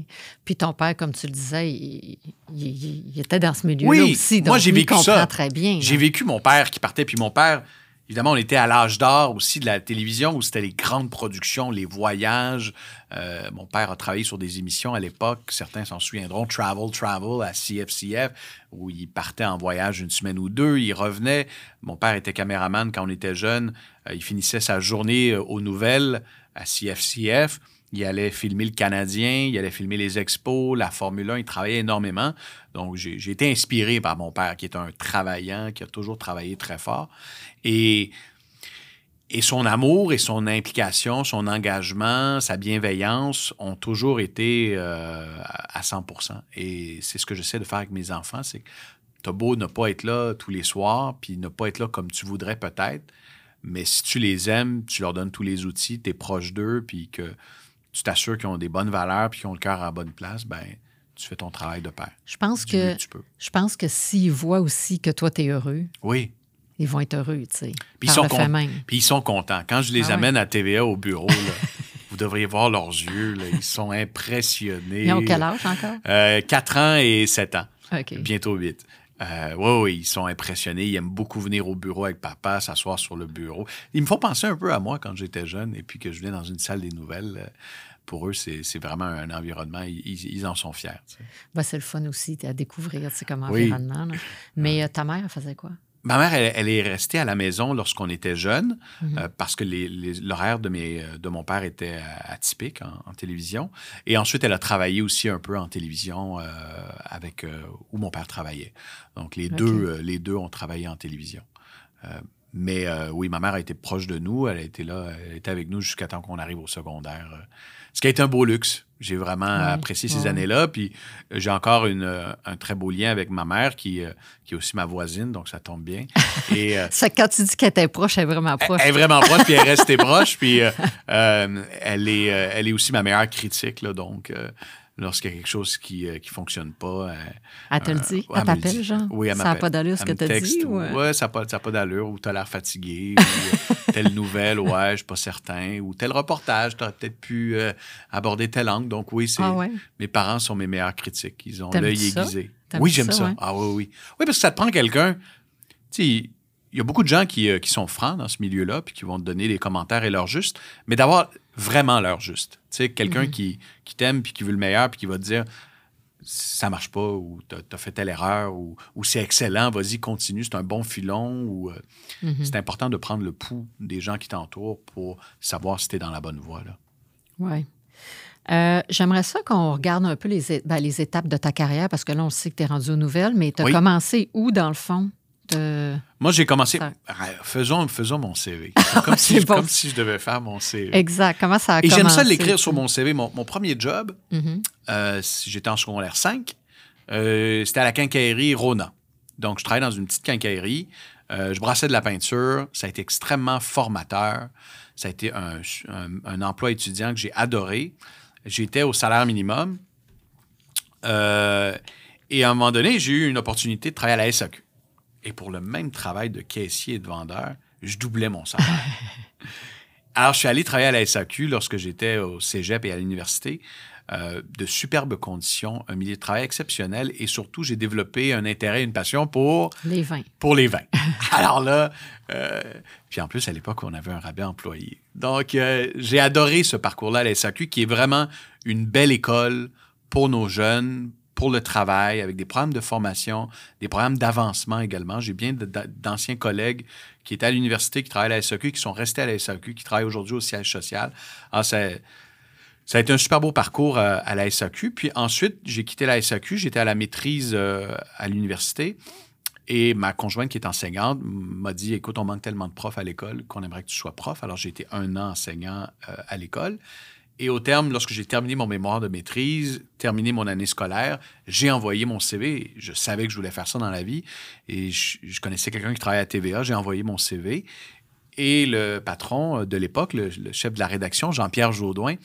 B: Puis ton père, comme tu le disais, il, était dans ce milieu-là aussi. Donc moi, j'ai vécu ça. très bien.
A: J'ai vécu mon père qui partait, puis mon père, Évidemment, on était à l'âge d'or aussi de la télévision où c'était les grandes productions, les voyages. Euh, mon père a travaillé sur des émissions à l'époque, certains s'en souviendront, Travel, Travel à CFCF, où il partait en voyage une semaine ou deux, il revenait. Mon père était caméraman quand on était jeune. Euh, il finissait sa journée euh, aux nouvelles à CFCF. Il allait filmer le Canadien, il allait filmer les expos, la Formule 1, il travaillait énormément. Donc, j'ai été inspiré par mon père, qui est un travaillant, qui a toujours travaillé très fort. Et, son amour et son implication, son engagement, sa bienveillance ont toujours été euh, à 100% Et c'est ce que j'essaie de faire avec mes enfants, c'est que t'as beau ne pas être là tous les soirs, puis ne pas être là comme tu voudrais peut-être, mais si tu les aimes, tu leur donnes tous les outils, tu es proche d'eux, puis que tu t'assures qu'ils ont des bonnes valeurs puis qu'ils ont le cœur à la bonne place, ben tu fais ton travail de père.
B: Je pense que je pense que s'ils voient aussi que toi tu es heureux.
A: Oui.
B: Ils vont être heureux, tu sais.
A: Puis ils, sont puis ils sont contents. Quand je les ah amène à TVA au bureau, vous devriez voir leurs yeux. Ils sont impressionnés.
B: Ils ont quel âge encore?
A: Euh, 4 ans et 7 ans. Bientôt 8. Euh, oui, oui, ils sont impressionnés. Ils aiment beaucoup venir au bureau avec papa, s'asseoir sur le bureau. Ils me font penser un peu à moi quand j'étais jeune et puis que je venais dans une salle des nouvelles. Euh, pour eux, c'est vraiment un environnement. Ils, en sont fiers.
B: Ben, c'est le fun aussi à découvrir comme environnement. Mais euh, ta mère, faisait quoi?
A: Ma mère, elle, est restée à la maison lorsqu'on était jeune mhm. euh, parce que l'horaire de, euh, de mon père était atypique en, télévision. Et ensuite, elle a travaillé aussi un peu en télévision euh, avec où mon père travaillait. Donc, les, deux, les deux ont travaillé en télévision. Mais euh, oui, ma mère a été proche de nous. Elle a été là, elle était avec nous jusqu'à temps qu'on arrive au secondaire. euh, Ce qui a été un beau luxe. J'ai vraiment apprécié ces années-là. Puis euh, j'ai encore une, euh, un très beau lien avec ma mère, qui, euh, qui est aussi ma voisine, donc ça tombe bien. Et
B: Ça, quand tu dis qu'elle était proche, elle est vraiment proche.
A: elle est vraiment proche, puis elle est restée proche. Puis euh, elle, est, elle est aussi ma meilleure critique. Là, donc, euh, lorsqu'il y a quelque chose qui ne fonctionne pas, elle,
B: Elle te le dit?
A: Euh, ouais,
B: elle t'appelle,
A: dit.
B: genre?
A: Oui, elle
B: Ça n'a pas d'allure ce que tu as dit?
A: ou-
B: ou, euh?
A: Ouais, ça n'a pas, pas d'allure, ou tu as l'air fatigué, ou euh, telle nouvelle, ouais, je suis pas certain, ou tel reportage, tu aurais peut-être pu euh, aborder tel angle. Donc, oui, c'est
B: Ah
A: mes parents sont mes meilleurs critiques. Ils ont l'œil aiguisé. Oui, j'aime
B: ça?
A: Ah oui, oui. Oui, parce que ça te prend quelqu'un. Tu sais, y a beaucoup de gens qui, euh, qui sont francs dans ce milieu-là, puis qui vont te donner des commentaires et leur juste, mais d'avoir vraiment leur juste. Tu sais, quelqu'un
B: Mhm.
A: qui, qui t'aime, puis qui veut le meilleur, puis qui va te dire ça marche pas, ou t'as as fait telle erreur, ou, ou c'est excellent, vas-y, continue, c'est un bon filon, ou euh,
B: Mhm.
A: c'est important de prendre le pouls des gens qui t'entourent pour savoir si tu es dans la bonne voie. Là.
B: Oui. Euh, J'aimerais ça qu'on regarde un peu les, ben, les étapes de ta carrière, parce que là, on sait que tu es rendu aux nouvelles, mais tu as
A: Oui.
B: commencé où, dans le fond? De-
A: Moi, j'ai commencé.
B: Ça-
A: Ah, Faisons, faisons mon CV. Comme, si, je-
B: bon.
A: comme si je devais faire mon CV.
B: Exact. Comment ça a
A: Et
B: commencé?
A: j'aime ça l'écrire sur mon CV. Mon, mon premier job,
B: Mhm.
A: euh, si j'étais en secondaire 5, euh, c'était à la quincaillerie Rona. Donc, je travaillais dans une petite quincaillerie. Euh, je brassais de la peinture. Ça a été extrêmement formateur. Ça a été un, un- un emploi étudiant que j'ai adoré. J'étais au salaire minimum. Et à un moment donné, j'ai eu une opportunité de travailler à la SAQ. Et pour le même travail de caissier et de vendeur, je doublais mon salaire. Alors, je suis allé travailler à la SAQ lorsque j'étais au cégep et à l'université. Euh, de superbes conditions, un milieu de travail exceptionnel et surtout, j'ai développé un intérêt, une passion pour,
B: Les vins.
A: pour les vins. Alors là, euh, puis en plus, à l'époque, on avait un rabais employé. Donc, euh, j'ai adoré ce parcours-là à la SAQ qui est vraiment une belle école pour nos jeunes, pour le travail, avec des programmes de formation, des programmes d'avancement également. J'ai bien d'anciens collègues qui étaient à l'université, qui travaillent à la SAQ, qui sont restés à la SAQ, qui travaillent aujourd'hui au siège social. Alors, ça, a été un super beau parcours euh, à la SAQ. Puis ensuite, j'ai quitté la SAQ, j'étais à la maîtrise euh, à l'université. Et ma conjointe, qui est enseignante, m'a dit Écoute, on manque tellement de profs à l'école qu'on aimerait que tu sois prof. Alors, j'ai été un an enseignant euh, à l'école. Et au terme, lorsque j'ai terminé mon mémoire de maîtrise, terminé mon année scolaire, j'ai envoyé mon CV. Je savais que je voulais faire ça dans la vie. Et je, je connaissais quelqu'un qui travaillait à TVA. J'ai envoyé mon CV. Et le patron euh, de l'époque, le, le chef de la rédaction, Jean-Pierre Jaudoin,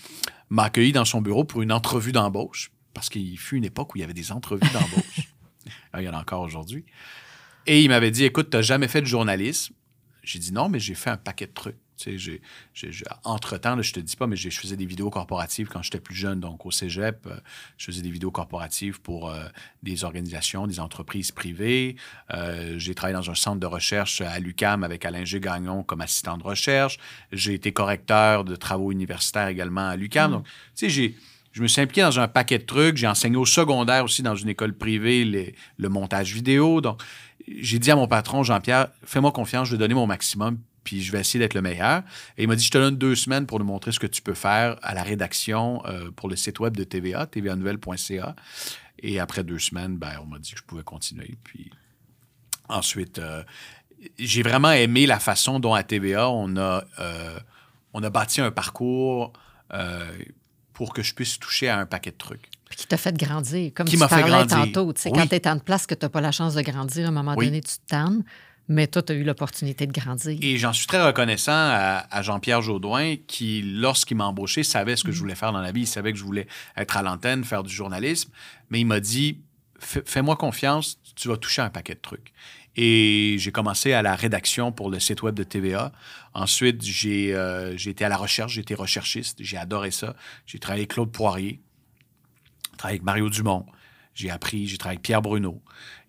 A: m'a accueilli dans son bureau pour une entrevue d'embauche. Parce qu'il fut une époque où il y avait des entrevues d'embauche. Ah, il y en a encore aujourd'hui. Et il m'avait dit Écoute, tu n'as jamais fait de journalisme. J'ai dit non, mais j'ai fait un paquet de trucs. J'ai- j'ai- entre-temps, je te dis pas, mais je faisais des vidéos corporatives quand j'étais plus jeune. Donc, au cégep, euh, je faisais des vidéos corporatives pour euh, des organisations, des entreprises privées. Euh, j'ai travaillé dans un centre de recherche à l'UCAM avec Alain G. Gagnon comme assistant de recherche. J'ai été correcteur de travaux universitaires également à l'UCAM. Donc, tu sais, j'ai. Je me suis impliqué dans un paquet de trucs. J'ai enseigné au secondaire aussi dans une école privée les- le montage vidéo. Donc, j'ai dit à mon patron, Jean-Pierre, fais-moi confiance, je vais donner mon maximum, puis je vais essayer d'être le meilleur. Et il m'a dit, je te donne deux semaines pour nous montrer ce que tu peux faire à la rédaction euh, pour le site web de TVA, tvanouvelle.ca. Et après deux semaines, ben, on m'a dit que je pouvais continuer. Puis ensuite, euh, j'ai vraiment aimé la façon dont à TVA, on a, euh, on a bâti un parcours pour que je puisse toucher à un paquet de trucs.
B: Puis qui t'a fait grandir. Comme
A: Qui
B: tu
A: m'a fait
B: parlais
A: grandir.
B: tantôt. Tu sais,
A: Oui.
B: Quand tu es en place que tu n'as pas la chance de grandir, à un moment
A: Oui.
B: donné, tu te tannes. Mais toi, tu as eu l'opportunité de grandir.
A: Et j'en suis très reconnaissant à, à Jean-Pierre Jaudoin qui, lorsqu'il m'a embauché, savait ce que je voulais faire dans la vie. Il savait que je voulais être à l'antenne, faire du journalisme. Mais il m'a dit Fais- Fais-moi confiance, tu vas toucher un paquet de trucs. Et j'ai commencé à la rédaction pour le site web de TVA. Ensuite, j'ai euh, j'ai été à la recherche, j'ai été recherchiste. J'ai adoré ça. J'ai travaillé avec Claude Poirier, travaillé avec Mario Dumont. J'ai appris, j'ai travaillé avec Pierre Bruno.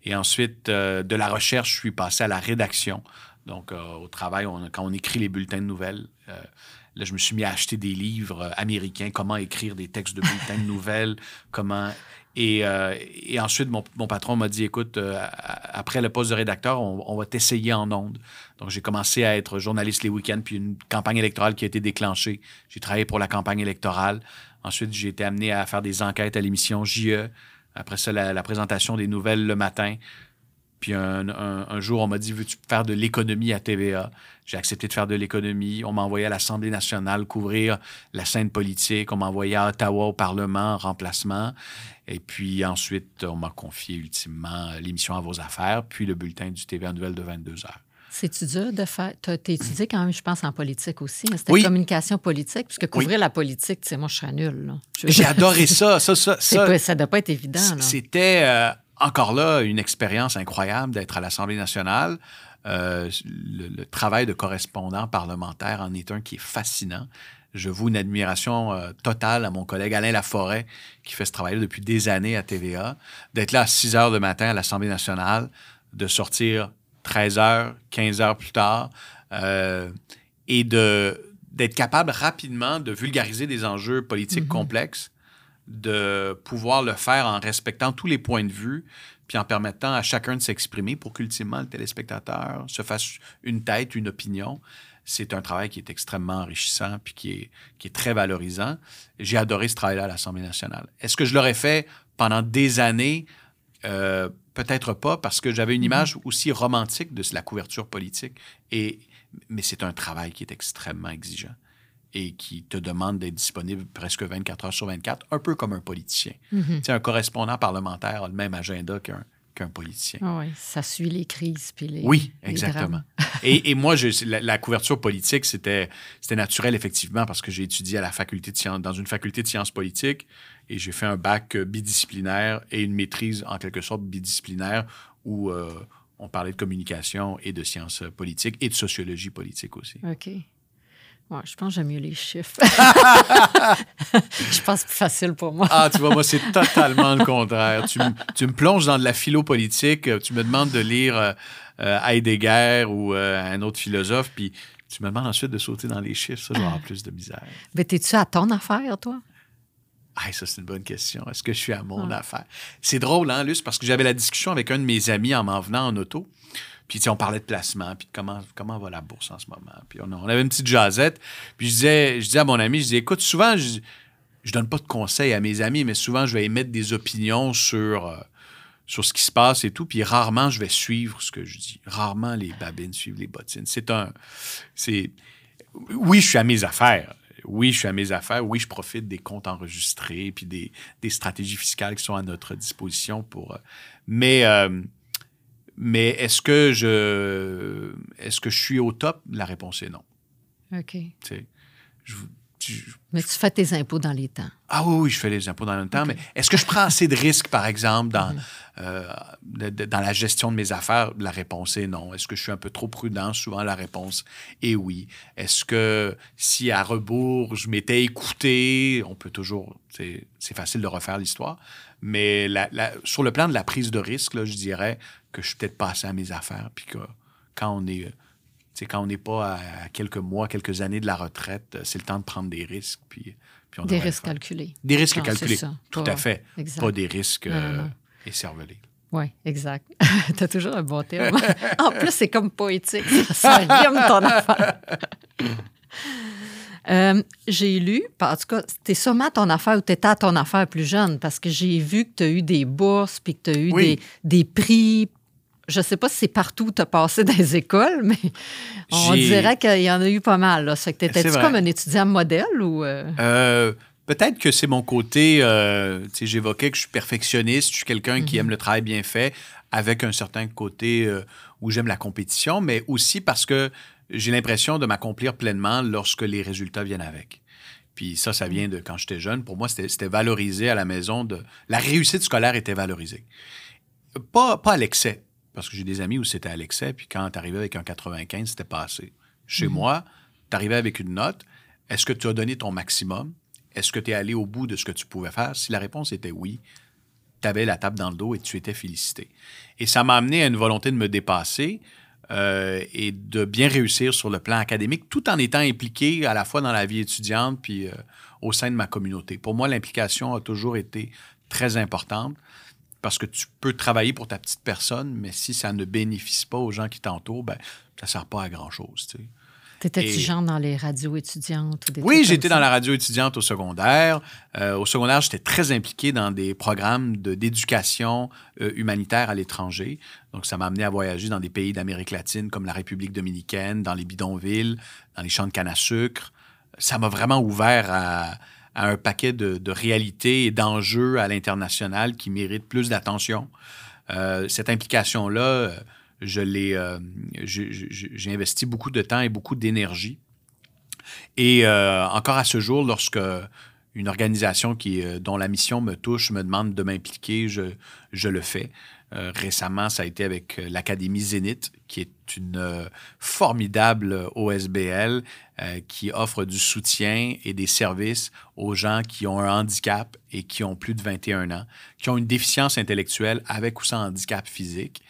A: Et ensuite, euh, de la recherche, je suis passé à la rédaction. Donc, euh, au travail, quand on écrit les bulletins de nouvelles, euh, là, je me suis mis à acheter des livres américains, comment écrire des textes de bulletins de nouvelles, comment... Et, ensuite, mon, patron m'a dit, écoute, après le poste de rédacteur, on, on va t'essayer en ondes. Donc, j'ai commencé à être journaliste les week-ends, puis une campagne électorale qui a été déclenchée. J'ai travaillé pour la campagne électorale. Ensuite, j'ai été amené à faire des enquêtes à l'émission JE. Après ça, la, présentation des nouvelles le matin. Puis un, jour, on m'a dit Veux-tu faire de l'économie à TVA J'ai accepté de faire de l'économie. On m'a envoyé à l'Assemblée nationale couvrir la scène politique. On m'a envoyé à Ottawa au Parlement en remplacement. Et puis ensuite, on m'a confié ultimement l'émission À vos affaires, puis le bulletin du TVA Nouvelle de 22 heures.
B: C'est-tu dur de faire? Tu as étudié quand même, je pense, en politique aussi. Hein? C'était communication politique, puisque couvrir la politique, tu sais, moi, je serais nul.
A: J'ai adoré ça. Ça, ça, ça,
B: ne doit pas être évident.
A: C'était euh, encore là une expérience incroyable d'être à l'Assemblée nationale. Euh, le, travail de correspondant parlementaire en est un qui est fascinant. Je voue une admiration euh, totale à mon collègue Alain Laforêt, qui fait ce travail depuis des années à TVA, d'être là à 6 heures du matin à l'Assemblée nationale, de sortir 13 heures, 15 heures plus tard, euh, et d'être capable rapidement de vulgariser des enjeux politiques mm-hmm. complexes, de pouvoir le faire en respectant tous les points de vue, puis en permettant à chacun de s'exprimer pour qu'ultimement le téléspectateur se fasse une tête, une opinion. C'est un travail qui est extrêmement enrichissant puis qui est, qui est très valorisant. J'ai adoré ce travail-là à l'Assemblée nationale. Est-ce que je l'aurais fait pendant des années? Euh, Peut-être pas, parce que j'avais une mhm. image aussi romantique de la couverture politique. Et, mais c'est un travail qui est extrêmement exigeant et qui te demande d'être disponible presque 24 heures sur 24, un peu comme un politicien. Mhm. Un correspondant parlementaire a le même agenda qu'un qu'un politicien.
B: Ah oui, ça suit les crises puis les.
A: Oui, exactement. et, moi, je, la, couverture politique, c'était naturel, effectivement, parce que j'ai étudié à la faculté de sciences, dans une faculté de sciences politiques et j'ai fait un bac euh, bidisciplinaire et une maîtrise en quelque sorte bidisciplinaire où euh, on parlait de communication et de sciences politiques et de sociologie politique aussi.
B: OK. Ouais, je pense que j'aime mieux les chiffres. je pense plus facile pour moi.
A: ah, tu vois, moi, c'est totalement le contraire. Tu, tu, me plonges dans de la philo politique, tu me demandes de lire euh, Heidegger ou un autre philosophe, puis tu me demandes ensuite de sauter dans les chiffres. Ça, avoir plus de misère.
B: Mais t'es-tu à ton affaire, toi?
A: Ah, ça, c'est une bonne question. Est-ce que je suis à mon affaire? C'est drôle, hein, Luce, parce que j'avais la discussion avec un de mes amis en m'en venant en auto. Puis, on parlait de placement, puis comment, comment va la bourse en ce moment. Puis, on, avait une petite jasette. Puis, je disais, je disais à mon ami, je disais, écoute, souvent, je, je donne pas de conseils à mes amis, mais souvent, je vais émettre des opinions sur, euh, sur ce qui se passe et tout. Puis, rarement, je vais suivre ce que je dis. Rarement, les babines suivent les bottines. C'est un. C'est. Oui, je suis à mes affaires oui, je suis à mes affaires, oui, je profite des comptes enregistrés, puis des, stratégies fiscales qui sont à notre disposition pour. Euh, mais, euh, mais est-ce que je est-ce que je suis au top? La réponse est non.
B: OK.
A: je,
B: mais tu fais tes impôts dans les temps.
A: Ah oui, oui, je fais les impôts dans le temps, mais est-ce que je prends assez de risques, par exemple, dans, mm-hmm. euh, dans la gestion de mes affaires? La réponse est non. Est-ce que je suis un peu trop prudent? Souvent, la réponse est oui. Est-ce que si à rebours, je m'étais écouté, on peut toujours, c'est facile de refaire l'histoire, mais sur le plan de la prise de risque, là, je dirais que je suis peut-être passé à mes affaires, puis que quand on est c'est quand on n'est pas à quelques mois, quelques années de la retraite, c'est le temps de prendre des risques. Puis, puis
B: des risques calculés.
A: Des risques calculés, tout à fait. Pas des risques euh, écervelés.
B: Oui, exact. tu as toujours un bon terme. en plus, c'est comme poétique. Ça rime ton affaire. Euh, j'ai lu, en tout cas, c'était sûrement ton affaire ou tu étais à ton affaire plus jeune parce que j'ai vu que tu as eu des bourses puis que tu as eu des, des, prix je ne sais pas si c'est partout où tu as passé dans les écoles, mais on dirait qu'il y en a eu pas mal. Là. Ça que tu comme un étudiant modèle ou. Euh?
A: Euh, peut-être que c'est mon côté. Euh, j'évoquais que je suis perfectionniste, je suis quelqu'un qui mhm. aime le travail bien fait, avec un certain côté où j'aime la compétition, mais aussi parce que j'ai l'impression de m'accomplir pleinement lorsque les résultats viennent avec. Puis ça, ça vient de quand j'étais jeune. Pour moi, c'était valorisé à la maison. De... La réussite scolaire était valorisée. Pas, pas à l'excès parce que j'ai des amis où c'était à l'excès, puis quand tu arrivais avec un 95, c'était pas assez. Chez mhm. moi, tu arrivais avec une note. Est-ce que tu as donné ton maximum? Est-ce que tu es allé au bout de ce que tu pouvais faire? Si la réponse était oui, tu avais la table dans le dos et tu étais félicité. Et ça m'a amené à une volonté de me dépasser euh, et de bien réussir sur le plan académique, tout en étant impliqué à la fois dans la vie étudiante puis euh, au sein de ma communauté. Pour moi, l'implication a toujours été très importante parce que tu peux travailler pour ta petite personne, mais si ça ne bénéficie pas aux gens qui t'entourent, ben, ça ne sert pas à grand-chose.
B: T'étais-tu genre dans les radios étudiantes ou des
A: Oui, j'étais dans la radio étudiante au secondaire. Euh, au secondaire, j'étais très impliqué dans des programmes de- d'éducation euh, humanitaire à l'étranger. Donc, ça m'a amené à voyager dans des pays d'Amérique latine comme la République dominicaine, dans les bidonvilles, dans les champs de canne à sucre. Ça m'a vraiment ouvert à, à un paquet de, de réalités et d'enjeux à l'international qui méritent plus d'attention. Euh, cette implication-là, euh, j'ai- investi beaucoup de temps et beaucoup d'énergie. Et euh, encore à ce jour, lorsque une organisation qui, euh, dont la mission me touche me demande de m'impliquer, je, le fais. Récemment, ça a été avec l'Académie Zénith, qui est une formidable OSBL qui offre du soutien et des services aux gens qui ont un handicap et qui ont plus de 21 ans, qui ont une déficience intellectuelle avec ou sans handicap physique.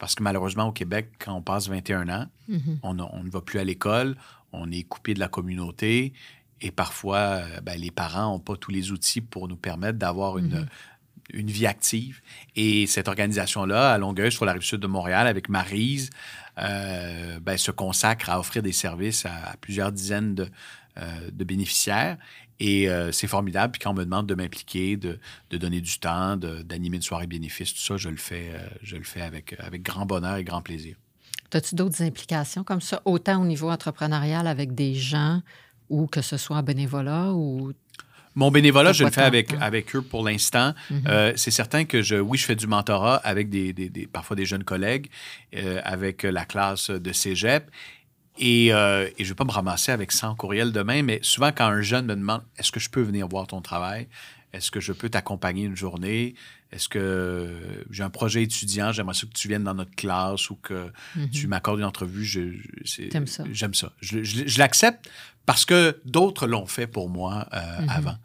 A: Parce que malheureusement, au Québec, quand on passe 21 ans,
B: Mhm.
A: on, ne va plus à l'école, on est coupé de la communauté et parfois, euh, ben, les parents n'ont pas tous les outils pour nous permettre d'avoir une,
B: Mhm.
A: une vie active. Et cette organisation-là, à Longueuil, sur la rive sud de Montréal, avec Marise, euh, ben, se consacre à offrir des services à, à plusieurs dizaines de, euh, de bénéficiaires. Et euh, c'est formidable. Puis quand on me demande de m'impliquer, de, de donner du temps, d'animer une soirée bénéfice, tout ça, je le fais, euh, je le fais avec, avec grand bonheur et grand plaisir.
B: As-tu d'autres implications comme ça, autant au niveau entrepreneurial avec des gens ou que ce soit en bénévolat ou.
A: Mon bénévolat, je le fais avec, avec eux pour l'instant.
B: Mhm.
A: Euh, c'est certain que je, oui, je fais du mentorat avec des, des- des- parfois des jeunes collègues, euh, avec la classe de cégep. Et, euh, et je ne vais pas me ramasser avec 100 courriels demain, mais souvent, quand un jeune me demande est-ce que je peux venir voir ton travail? Est-ce que je peux t'accompagner une journée? Est-ce que j'ai un projet étudiant? J'aimerais ça que tu viennes dans notre classe ou que
B: Mhm.
A: tu m'accordes une entrevue.
B: T'aimes ça.
A: J'aime ça. Je, je- je l'accepte parce que d'autres l'ont fait pour moi euh,
B: Mhm.
A: avant.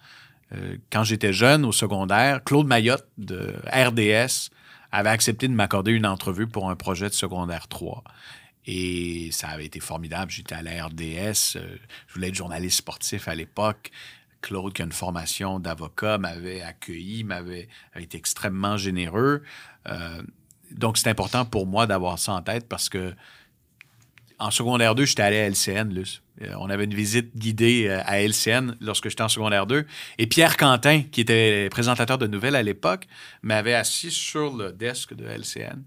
A: Euh, quand j'étais jeune, au secondaire, Claude Mayotte de RDS avait accepté de m'accorder une entrevue pour un projet de secondaire 3. Et ça avait été formidable. J'étais à la RDS. euh, je voulais être journaliste sportif à l'époque. Claude, qui a une formation d'avocat, m'avait accueilli, m'avait avait été extrêmement généreux. Euh, donc, c'est important pour moi d'avoir ça en tête parce que en secondaire 2, j'étais allé à LCN, Luce. Euh, On avait une visite guidée euh, à LCN lorsque j'étais en secondaire 2. Et Pierre Quentin, qui était présentateur de nouvelles à l'époque, m'avait assis sur le desk de LCN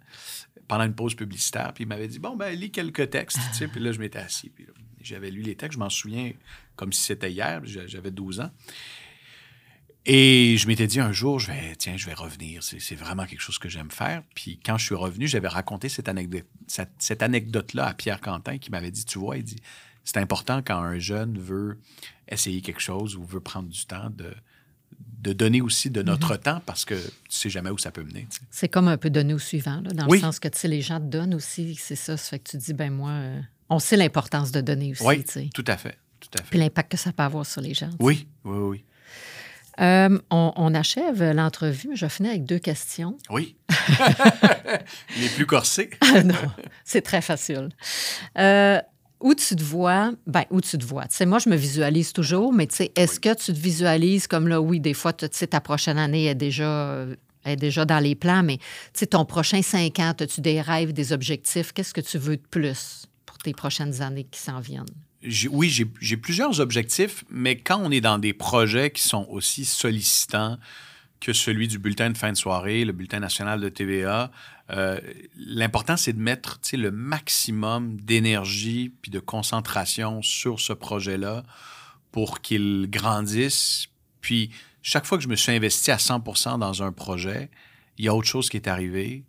A: pendant une pause publicitaire. Puis il m'avait dit Bon, ben, lis quelques textes. tu sais. Puis là, je m'étais assis. Puis j'avais lu les textes. Je m'en souviens comme si c'était hier. J'a- J'avais 12 ans. Et je m'étais dit un jour, je vais, tiens, je vais revenir. C'est vraiment quelque chose que j'aime faire. Puis quand je suis revenu, j'avais raconté cette anecdote, cette, cette anecdote-là à Pierre Quentin qui m'avait dit, tu vois, il dit, c'est important quand un jeune veut essayer quelque chose ou veut prendre du temps de, de donner aussi de notre temps parce que tu sais jamais où ça peut mener.
B: C'est comme un peu donné au suivant, là, dans
A: Oui.
B: le sens que tu sais, les gens te donnent aussi, c'est ça. Ça fait que tu dis, ben moi, euh, on sait l'importance de donner aussi,
A: Oui, tout à fait. Tout à fait.
B: Puis l'impact que ça peut avoir sur les gens.
A: Oui, oui, oui.
B: Euh, on, on achève l'entrevue. Je vais finir avec deux questions.
A: Oui. Les plus corsés.
B: Ah non, c'est très facile. Euh, où tu te vois, ben, où tu te vois. Tu sais, moi, je me visualise toujours, mais tu sais, est-ce que tu te visualises comme là, oui, des fois, tu sais, ta prochaine année est déjà, est déjà dans les plans, mais tu sais, ton prochain cinq ans, as-tu des rêves, des objectifs? Qu'est-ce que tu veux de plus pour tes prochaines années qui s'en viennent?
A: Oui, j'ai plusieurs objectifs, mais quand on est dans des projets qui sont aussi sollicitants que celui du bulletin de fin de soirée, le bulletin national de TVA, euh, l'important, c'est de mettre tu sais, le maximum d'énergie puis de concentration sur ce projet-là pour qu'il grandisse. Puis, chaque fois que je me suis investi à 100% dans un projet, il y a autre chose qui est arrivé.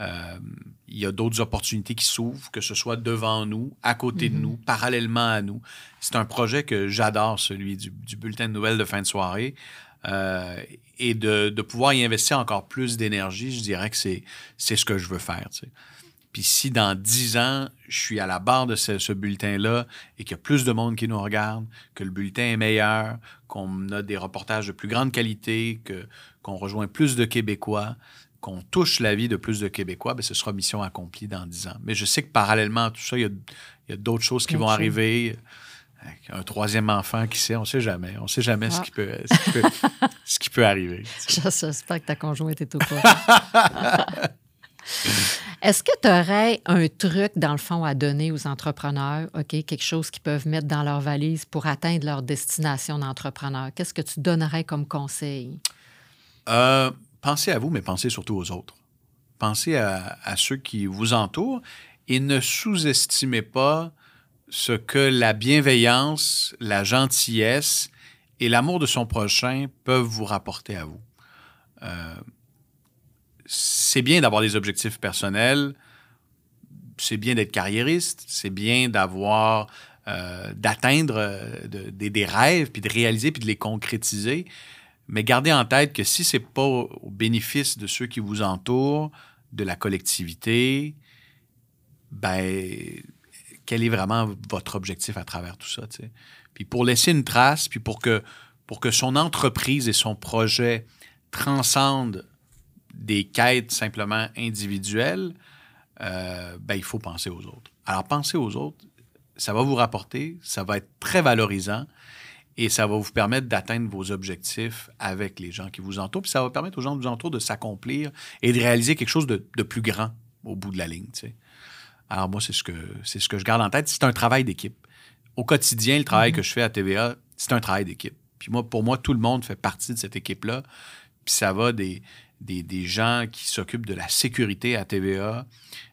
A: Euh, il y a d'autres opportunités qui s'ouvrent, que ce soit devant nous, à côté de nous, parallèlement à nous. C'est un projet que j'adore, celui du, du bulletin de nouvelles de fin de soirée. Euh, et de, de pouvoir y investir encore plus d'énergie, je dirais que c'est c'est ce que je veux faire. tu sais. Puis si dans dix ans, je suis à la barre de ce, ce bulletin-là et qu'il y a plus de monde qui nous regarde, que le bulletin est meilleur, qu'on a des reportages de plus grande qualité, que, qu'on rejoint plus de Québécois, qu'on touche la vie de plus de Québécois, bien, ce sera mission accomplie dans dix ans. Mais je sais que parallèlement à tout ça, il y a, il y a d'autres choses qui vont
B: choses.
A: arriver. Un troisième enfant, qui sait, on ne sait jamais. On ne sait jamais ce,
B: Ah.
A: qui peut, ce, qui peut, ce qui peut arriver.
B: J'espère que ta conjointe est au courant. Est-ce que tu aurais un truc, dans le fond, à donner aux entrepreneurs, OK, quelque chose qu'ils peuvent mettre dans leur valise pour atteindre leur destination d'entrepreneur? Qu'est-ce que tu donnerais comme conseil?
A: Euh, pensez à vous, mais pensez surtout aux autres. Pensez à, ceux qui vous entourent et ne sous-estimez pas ce que la bienveillance, la gentillesse et l'amour de son prochain peuvent vous rapporter à vous. Euh, c'est bien d'avoir des objectifs personnels, c'est bien d'être carriériste, c'est bien d'avoir, euh, d'atteindre euh, des rêves, puis de réaliser, puis de les concrétiser. Mais gardez en tête que si c'est pas au bénéfice de ceux qui vous entourent, de la collectivité, ben, quel est vraiment votre objectif à travers tout ça? Puis pour laisser une trace, puis pour que, pour son entreprise et son projet transcendent des quêtes simplement individuelles, euh, ben, il faut penser aux autres. Alors, penser aux autres, ça va vous rapporter, ça va être très valorisant et ça va vous permettre d'atteindre vos objectifs avec les gens qui vous entourent. Puis ça va permettre aux gens qui vous entourent de s'accomplir et de réaliser quelque chose de, plus grand au bout de la ligne. Alors, moi, c'est ce, que, c'est ce que je garde en tête. C'est un travail d'équipe. Au quotidien, le travail que je fais à TVA, c'est un travail d'équipe. Puis moi, pour moi, tout le monde fait partie de cette équipe-là. Puis ça va des, des, gens qui s'occupent de la sécurité à TVA,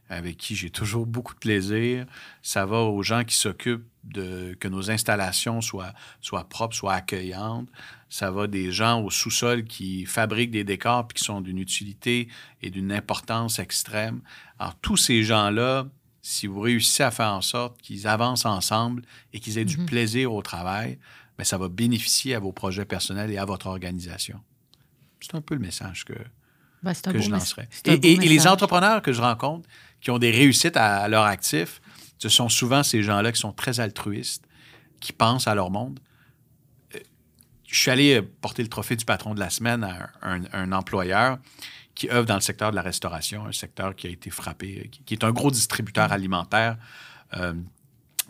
A: avec qui j'ai toujours beaucoup de plaisir. Ça va aux gens qui s'occupent de que nos installations soient, soient propres, soient accueillantes. Ça va des gens au sous-sol qui fabriquent des décors puis qui sont d'une utilité et d'une importance extrême. Alors, tous ces gens-là, si vous réussissez à faire en sorte qu'ils avancent ensemble et qu'ils aient du mm-hmm. plaisir au travail, bien, ça va bénéficier à vos projets personnels et à votre organisation. C'est un peu le message que,
B: ben,
A: que je lancerais. Et, les entrepreneurs que je rencontre qui ont des réussites à, leur actif, ce sont souvent ces gens-là qui sont très altruistes, qui pensent à leur monde. Euh, je suis allé porter le trophée du patron de la semaine à un, employeur qui œuvre dans le secteur de la restauration, un secteur qui a été frappé, qui, est un gros distributeur alimentaire euh,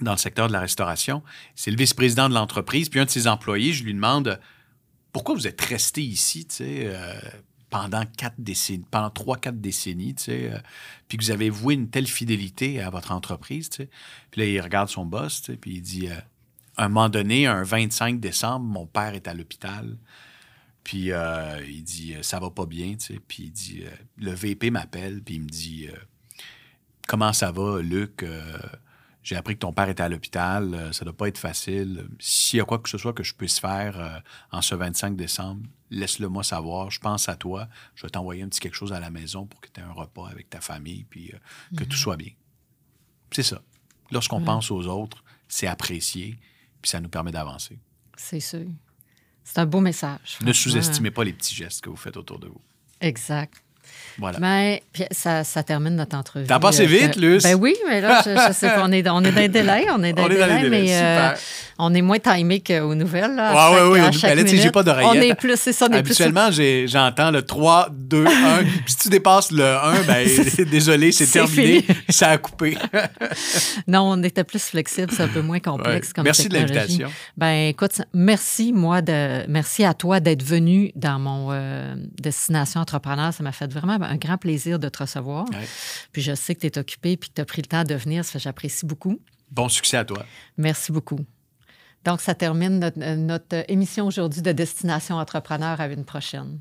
A: dans le secteur de la restauration. C'est le vice-président de l'entreprise. Puis un de ses employés, je lui demande pourquoi vous êtes resté ici, tu sais, euh, pendant quatre décennies, pendant trois, quatre décennies, tu sais, euh, puis que vous avez voué une telle fidélité à votre entreprise, tu sais. Puis là, il regarde son boss, tu sais, puis il dit, à un moment donné, un 25 décembre, mon père est à l'hôpital. Puis il dit, ça va pas bien, tu sais. Puis il dit, le VP m'appelle, puis il me dit, comment ça va, Luc? j'ai appris que ton père était à l'hôpital, euh, ça doit pas être facile. S'il y a quoi que ce soit que je puisse faire euh, en ce 25 décembre, laisse-le moi savoir. Je pense à toi. Je vais t'envoyer un petit quelque chose à la maison pour que tu aies un repas avec ta famille, puis euh, que tout mhm. soit bien. C'est ça. Lorsqu'on pense aux autres, c'est apprécié, puis ça nous permet d'avancer.
B: C'est sûr. C'est un beau message.
A: Ne sous-estimez pas les petits gestes que vous faites autour de vous.
B: Exact. Voilà. Mais ça, ça, termine notre entrevue.
A: T'as passé vite, Luce.
B: Ben oui, mais là, je, sais qu'on est, on est dans les délai. On est dans, les délai, mais euh, on est moins timé qu'aux nouvelles. Là,
A: ouais, oui, oui. Ben là, j'ai pas d'oreillette.
B: On est plus, c'est ça. On est
A: Habituellement, j'entends le 3, 2, 1. si tu dépasses le 1, ben désolé, c'est terminé. ça a coupé.
B: non, on était plus flexible. C'est un peu moins complexe comme
A: Merci de l'invitation.
B: Ben écoute, merci, moi, de, merci à toi d'être venu dans mon euh, Destination Entrepreneur. Ça m'a fait vraiment un grand plaisir de te recevoir. Puis je sais que tu es occupé et que tu as pris le temps de venir. Ça j'apprécie beaucoup.
A: Bon succès à toi.
B: Merci beaucoup. Donc, ça termine notre, notre émission aujourd'hui de Destination Entrepreneur. À une prochaine.